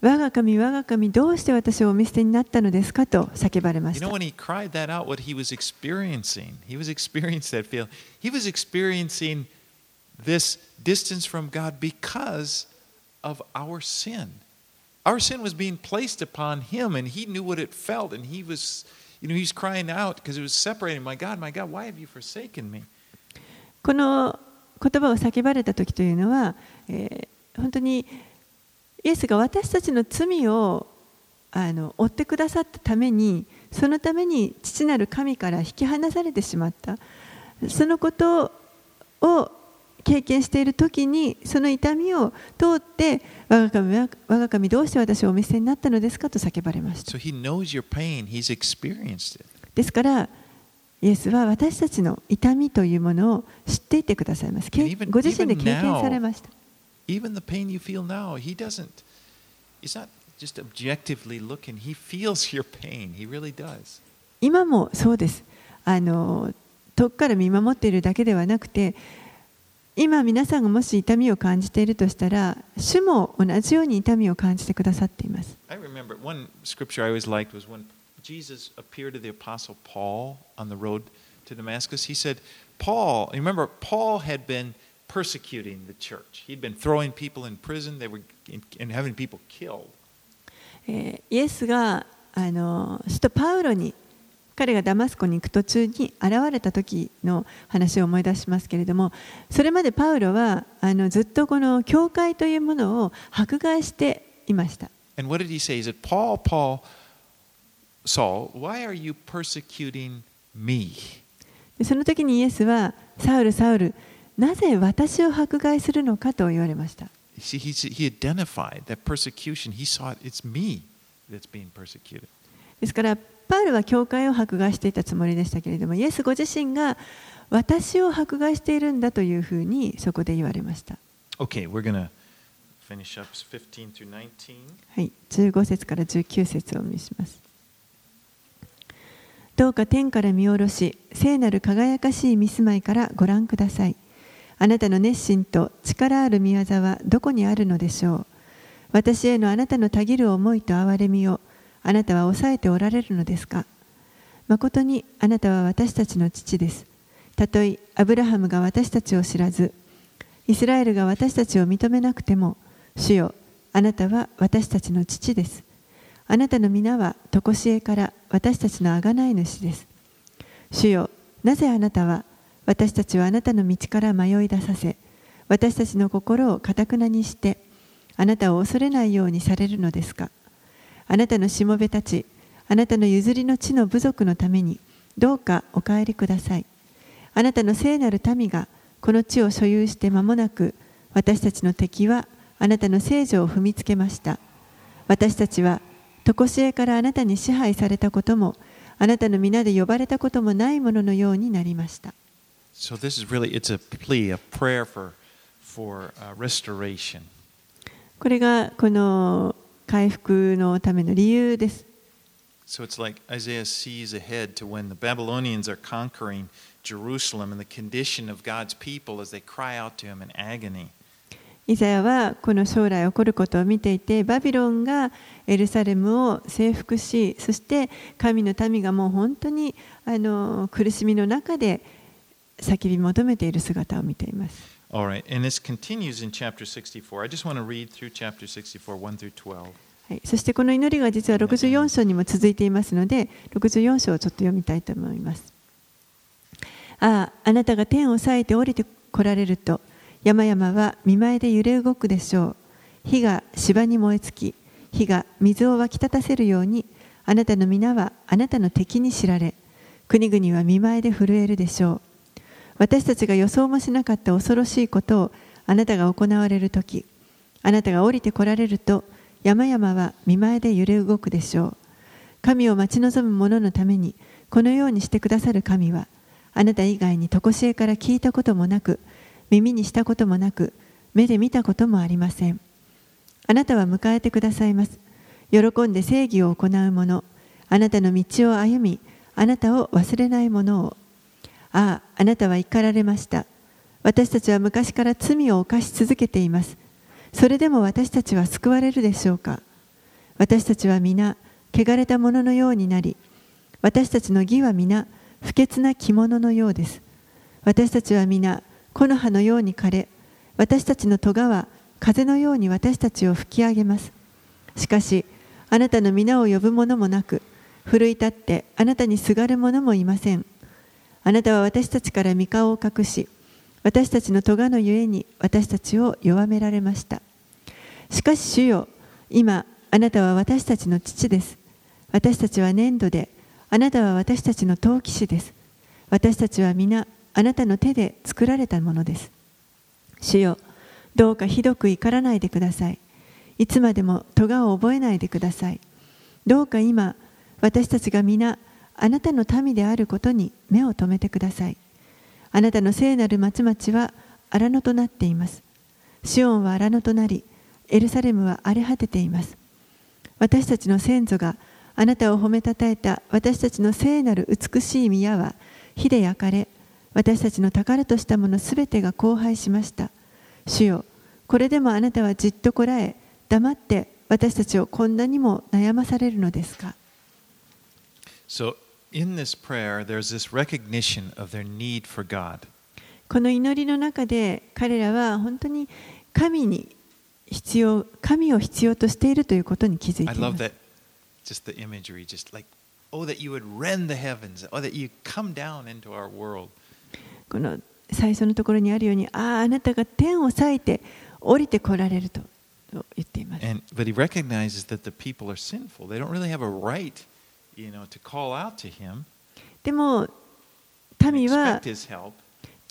我が神我が神どうして私をお見捨てになったのですかと叫ばれま You し know, た when he cried that out, what he was experiencing, he was experiencing that feel. He was experiencing this distance from God because of our sin. Our sin was being placed upon him, and he knew what it felt, and he was, you know, he's crying out because it was separating. My God, my God, why have you forsaken me? この言葉を叫ばれた時というのは、えー本当にイエスが私たちの罪をあの追ってくださったためにそのために父なる神から引き離されてしまった。そのことを経験している時にその痛みを通って我が神は我が神どうして私をお見捨てになったのですか？と叫ばれました.ですからイエスは私たちの痛みというものを知っていてくださいます。ご自身で経験されました Even the pain you feel now, he doesn't, he's not just objectively looking, he feels your pain. He really does. 今もそうですあの遠くから見守っているだけではなくて今皆さんがもし痛みを感じているとしたら主も同じように痛みを感じてくださっています I remember one scripture I always liked was when Jesus appeared to the apostle Paul on the road to Damascus. He said, Paul, you remember, Paul had been イエスがあの使徒パウロに彼がダマスコに行く途中に現れた時の話を思い出しますけれどもそれまでパウロはあのずっとこの教会というものを迫害していました。その時にイエスはサウルサウルなぜ私を迫害するのかと言われました You see, he, he identified that persecution. He saw it, it's me that's being persecuted. ですからパウルは教会を迫害していたつもりでしたけれどもイエスご自身が私を迫害しているんだというふうにそこで言われました Okay, we're going to finish up 15 through 19. はい、15節から19節をお見せします。どうか天から見下ろし、聖なる輝かしい見住まいからご覧ください。あなたの熱心と力ある見業はどこにあるのでしょう？私へのあなたのたぎる思いと憐れみをあなたは抑えておられるのですか？誠にあなたは私たちの父です。たとえアブラハムが私たちを知らず、イスラエルが私たちを認めなくても、主よあなたは私たちの父です。あなたの皆は常しえから私たちの贖い主です。主よ、なぜあなたは私たちはあなたの道から迷い出させ、私たちの心をかたくなにして、あなたを恐れないようにされるのですか？あなたのしもべたち、あなたの譲りの地の部族のために、どうかお帰りください。あなたの聖なる民がこの地を所有して間もなく、私たちの敵はあなたの聖女を踏みつけました。私たちは、常しえからあなたに支配されたことも、あなたの皆で呼ばれたこともないもののようになりました。So this is really it's a plea, a prayer for for uh, restoration. これがこの回復のための理由です。So it's like Isaiah sees ahead to when the Babylonians are conquering Jerusalem and the condition of God's people as they cry out to him in agony. イザヤはこの将来起こることを見ていてバビロンがエルサレムを征服しそして神の民がもう本当にあの苦しみの中で叫び求めている姿を見ています。All right, and this continues in chapter 64. I just want to read through chapter 64, 1 through 12. はい、そしてこの祈りが実は64章にも続いていますので64章をちょっと読みたいと思います。ああ、あなたが天を裂いて降りてこられると山々は見舞いで揺れ動くでしょう。火が芝に燃え尽き、火が水を湧き立たせるようにあなたの皆はあなたの敵に知られ、国々は見舞いで震えるでしょう。私たちが予想もしなかった恐ろしいことをあなたが行われるとき、あなたが降りてこられると、山々は見舞いで揺れ動くでしょう。神を待ち望む者のために、このようにしてくださる神は、あなた以外に常しえから聞いたこともなく、耳にしたこともなく、目で見たこともありません。あなたは迎えてくださいます。喜んで正義を行う者、あなたの道を歩み、あなたを忘れない者を。ああ、あなたは怒られました。私たちは昔から罪を犯し続けています。それでも私たちは救われるでしょうか私たちは皆、汚れたもののようになり、私たちの義は皆、不潔な着物のようです。私たちは皆、木の葉のように枯れ、私たちの咎は風のように私たちを吹き上げます。しかし、あなたの皆を呼ぶ者もなく、奮い立ってあなたにすがる者もいません。あなたは私たちから御顔を隠し、私たちの咎のゆえに私たちを弱められました。しかし主よ、今、あなたは私たちの父です。私たちは粘土で、あなたは私たちの陶器師です。私たちは皆、あなたの手で作られたものです。主よ、どうかひどく怒らないでください。いつまでも咎を覚えないでください。どうか今、私たちが皆、あなたの民であることに目を留めてください。あなたの聖なる町々は荒野となっています。シオンは荒野となり、エルサレムは荒れ果てています。私たちの先祖があなたを褒めたたえた私たちの聖なる美しい宮は火で焼かれ、私たちの宝としたものすべてが荒廃しました。主よ、これでもあなたはじっとこらえ、黙って私たちをこんなにも悩まされるのですか？So in this prayer, there's this recognition of their need for God. この祈りの中で彼らは本当に神に必要神を必要としているということに気づいて I いま love す that, just the imagery, just like, oh, that you would rend the heavens, oh, that you come down into our world. この最初のところにあるようにあああなたが天を裂いて降りてこられるとと言っています And but he recognizes that the people are sinful. They don't really have a right, you know, to call out to him, でも民は.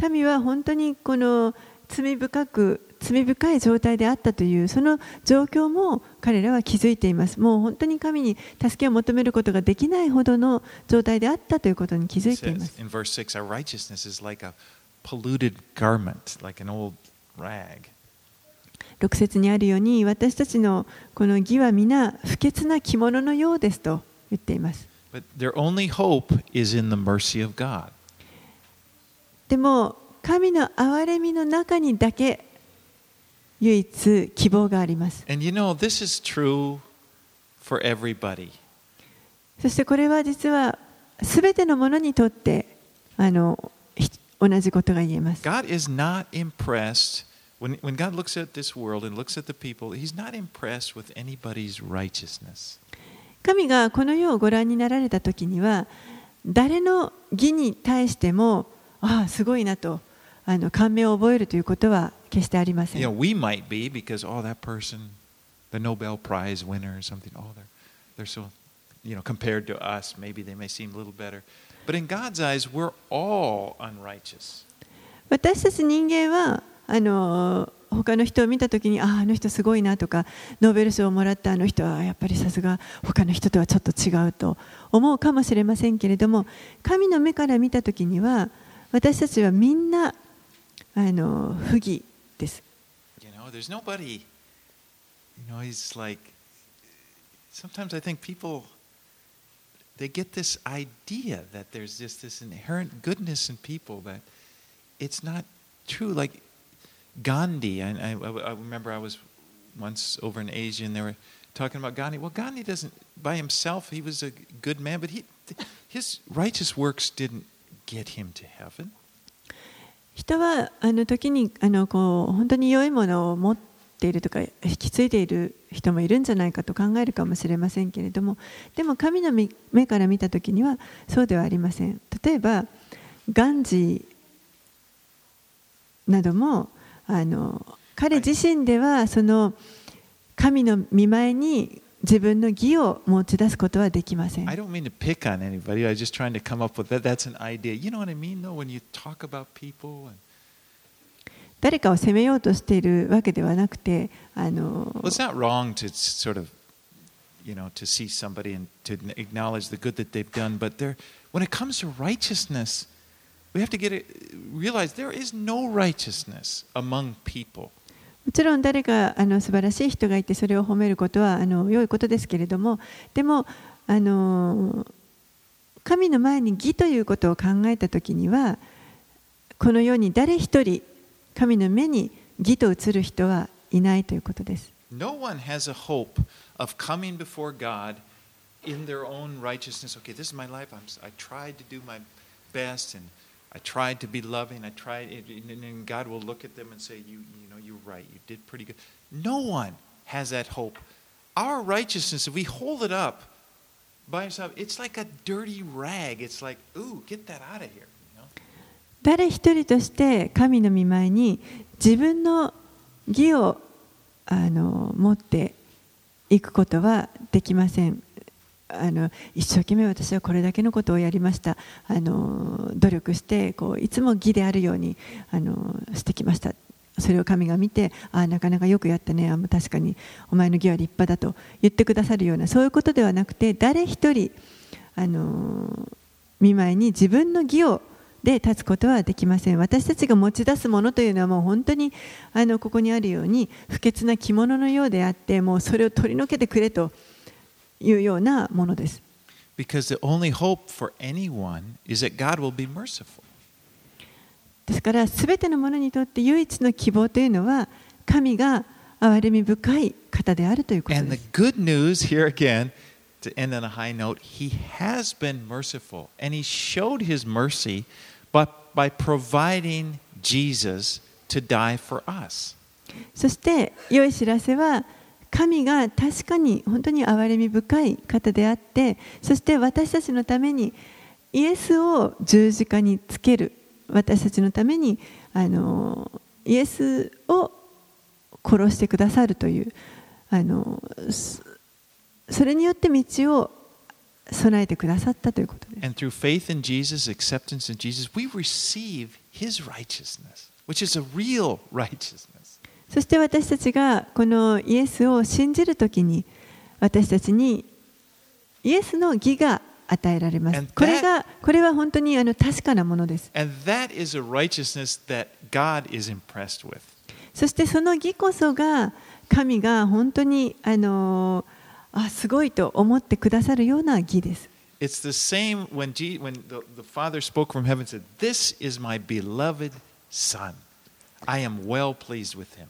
民は本当にこの罪深く罪深い状態であったというその状況も彼らは気づいていますもう本当に神に助けを求めることができないほどの状態であったということに気づいています in verse 6 our righteousness is like a polluted garment, like an old rag. 6節にあるように私たちのこの義は皆不潔な着物のようですと言っています But their only hope is in the mercy of God. でも神の憐れみの中にだけ唯一希望があります And you know, this is true for everybody. そしてこれは実は全てのものにとってあのひ同じことが言えます God is not impressed When, when God looks at this world and looks at the people, He's not impressed with anybody's righteousness. 神がこの世をご覧になられた時には誰の義に対してもああすごいなとあの感銘を覚えるということは決してありません。You know, we might be because, oh, that person, the Nobel Prize winner or something, oh, they're, they're so, you know, compared to us, maybe they may seem a little better. But in God's eyes, we're all unrighteous. 私たち人間はあの他の人を見た時にあああの人すごいなとかノーベル賞をもらったあの人はやっぱりさすが他の人とはちょっと違うと思うかもしれませんけれども神の目から見た時には私たちはみんなあの不義です。You know, there's nobody, you know, he's like, sometimes I think people, they get this idea that there's just this inherent goodness in people that it's not true. Like Gandhi, I, I, I remember I was once over in Asia and they were talking about Gandhi. Well, Gandhi doesn't, by himself, he was a good man, but he, his righteous works didn't get him to heaven. 人はあの時にあのこう本当に良いものを持っているとか引き継いでいる人もいるんじゃないかと考えるかもしれませんけれどもでも神の目から見た時にはそうではありません例えばガンジーなどもあの彼自身ではその神の見前に自分の義を持ち出すことはできません I don't mean to pick on anybody. I was just trying to come up with that. That's an idea. You know what I mean, though, when you talk about people. And, 誰かを責めようとしているわけではなくてあの well, it's not wrong to sort of, you know, to see somebody and to acknowledge the good that they've done. But there, when it comes to righteousness, we have to get it, realize there is no righteousness among people. もちろん誰かあの素晴らしい人がいてそれを褒めることはあの良いことですけれどもでもあの神の前に義ということを考えた時にはこの世に誰一人神の目に義と映る人はいないということです。No one has a hope of coming before God in their own righteousness. Okay, this is my life. I'm, I tried to do my best and I tried to be loving. I tried, and then God will look at them and say, "You, you know, you're right. You did pretty good." No one has that hope. Our righteousness, if we hold it up by itself, it's like a dirty rag. It's like, "Ooh, get that out of here." You know? 誰一人として神の御前に自分の義をあの持っていくことはできません あの一生懸命私はこれだけのことをやりました。あの努力してこういつも義であるようにあのしてきました。それを神が見てああなかなかよくやったね。あ確かにお前の義は立派だと言ってくださるようなそういうことではなくて誰一人あの見舞いに自分の義をで立つことはできません。私たちが持ち出すものというのはもう本当にあのここにあるように不潔な着物のようであってもうそれを取り除けてくれというようなものです Because the only hope for anyone is that God will be merciful. ですから全てのものにとって唯一の希望というのは神が憐れみ深い方であるということ And で the す good news here again, to end on a high note, he has been merciful. And he showed his mercy but by providing Jesus to die for us. そして良い知らせは神が確かに本当に憐れみ深い方であってそして私たちのためにイエスを十字架につける私たちのためにあのイエスを殺してくださるというあのそれによって道を備えてくださったということです。And through faith in Jesus, acceptance in Jesus, we receive his righteousness, which is a real righteousness. そして私たちがこのイエスを信じるときに私たちにイエスの義が与えられます。これがこれは本当にあの確かなものです。そしてその義こそが神が本当にあのあすごいと思ってくださるような義です。It's the same when, G, when the, the Father spoke from heaven and said, This is my beloved Son. I am well pleased with him.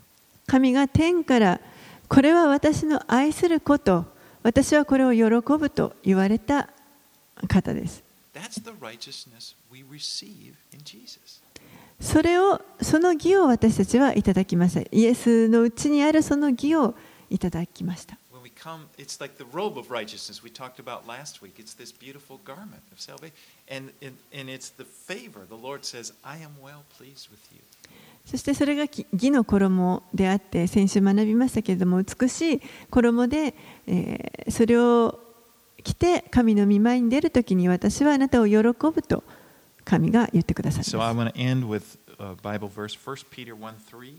神が天からこれは私の愛すること私はこれを喜ぶと言われた方です。それをその義を私たちはいただきましたイエスのうちにあるその義をいただきました When we come, it's like the robe of righteousness we talked about last week. It's this beautiful garment of salvation. And, and, and it's the favor. The Lord says, I am well pleased with you. そしてそれが義義の衣であって先週学びましたけれども美しい衣で、えーそれを着て神の御前に出るときに私はあなたを喜ぶと神が言ってください So ま I す want to end with a Bible verse, 1 Peter 1 3.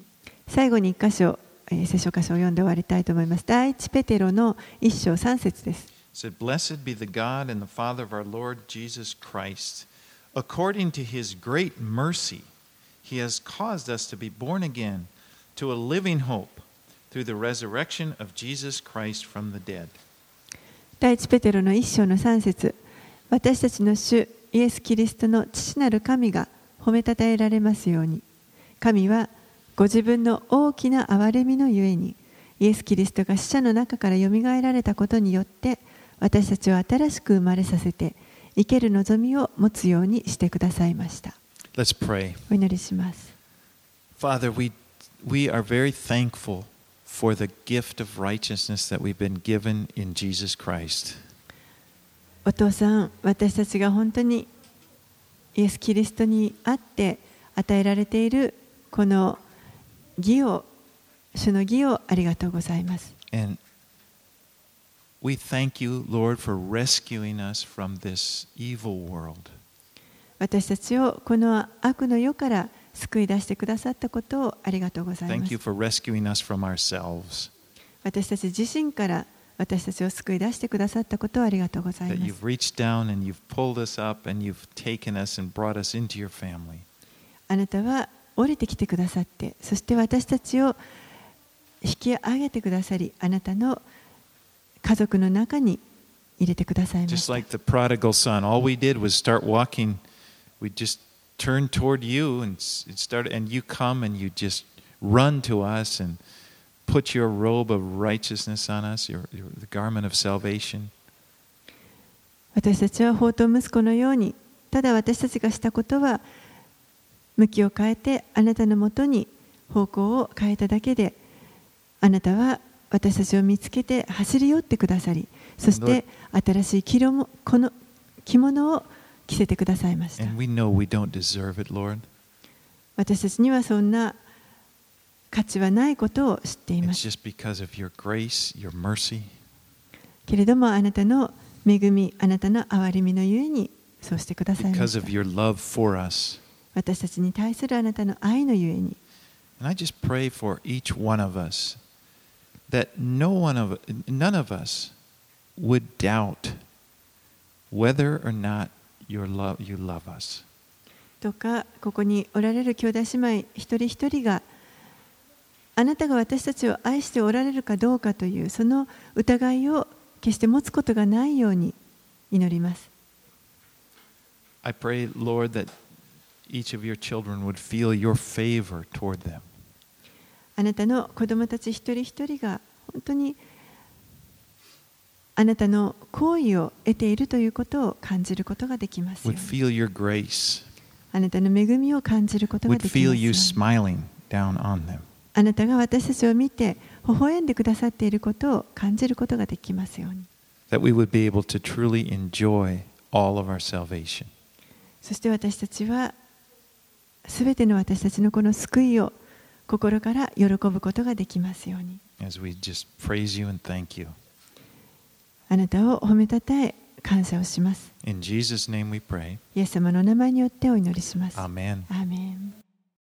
最後に一箇所、えー聖書箇所を読んで終わりたいと思います第一ペテロの一章三節です said, Blessed be the God and the Father of our Lord Jesus Christ. According to his great mercy, he has caused us to be born again to a living hope through the resurrection of Jesus Christ from the dead. 第一ペテロの一章の三節私たちの主イエス・キリストの父なる神が褒めたたえられますように神はご自分の大きな憐れみのゆえにイエス・キリストが死者の中からよみがえられたことによって私たちを新しく生まれさせて生ける望みを持つようにしてくださいました Let's pray. お祈りします Father, we, we are very thankful for the gift of righteousness that we've been given in Jesus Christ. お父さん私たちが本当にイエス・キリストにあって与えられているこの義を主の義をありがとうございます And we thank you, Lord, for rescuing us from this evil world. 私たちをこの悪の世から救い出してくださったことをありがとうございま Thank you す for rescuing us from ourselves. 私たち自身から私たちを救い出してくださったことをありがとうござい That ま you've す reached down and you've pulled us up and you've taken us and brought us into your family. あなたは降りてきてくださってそして私たちを引き上げてくださりあなたの家族の中に入れてくださいまし Just た like the prodigal son, all we did was start walking. We just turned toward you and s- it started, and you come and you just run to us and put your robe of righteousness on us, your, your the garment of salvation. 私たちは宝刀息子のようにただ私たちがしたことは向きを変えてあなたのもとに方向を変えただけであなたは私たちを見つけて走り寄ってくださりそして新しい着ろもこの着物を着せてくださいました。And we know we don't deserve it, Lord. 私たちにはそんな価値はないことを知っています。Your grace, your. けれどもあなたの恵みあなたの憐れみのゆえにそうしてくださいました私たちに対するあなたの愛のゆえに And I just pray for each one of us that no one of none of us would doubt whether or not your love you love us. どうかここにおられる兄弟姉妹一人一人があなたが私たちを愛しておられるかどうかというその疑いを決して持つことがないように祈ります。I pray, Lord, that each of your children would feel your favor toward them. あなたの子供たち一人一人が本当にあなたの好意を得ているということを感じることができますよ Would うに feel your grace. あなたの恵みを感じることが Would でき feel ます you ように smiling down on them. あなたが私たちを見て微笑んでくださっていることを感じることができますように That we would be able to truly enjoy all of our salvation. そして私たちはすべての私たちのこの救いを心から喜ぶことができますように As we just praise you and thank you. あなたを褒めたたえ感謝をします In Jesus' name we pray. イエス様のお名前によってお祈りしますア Amen. ーメン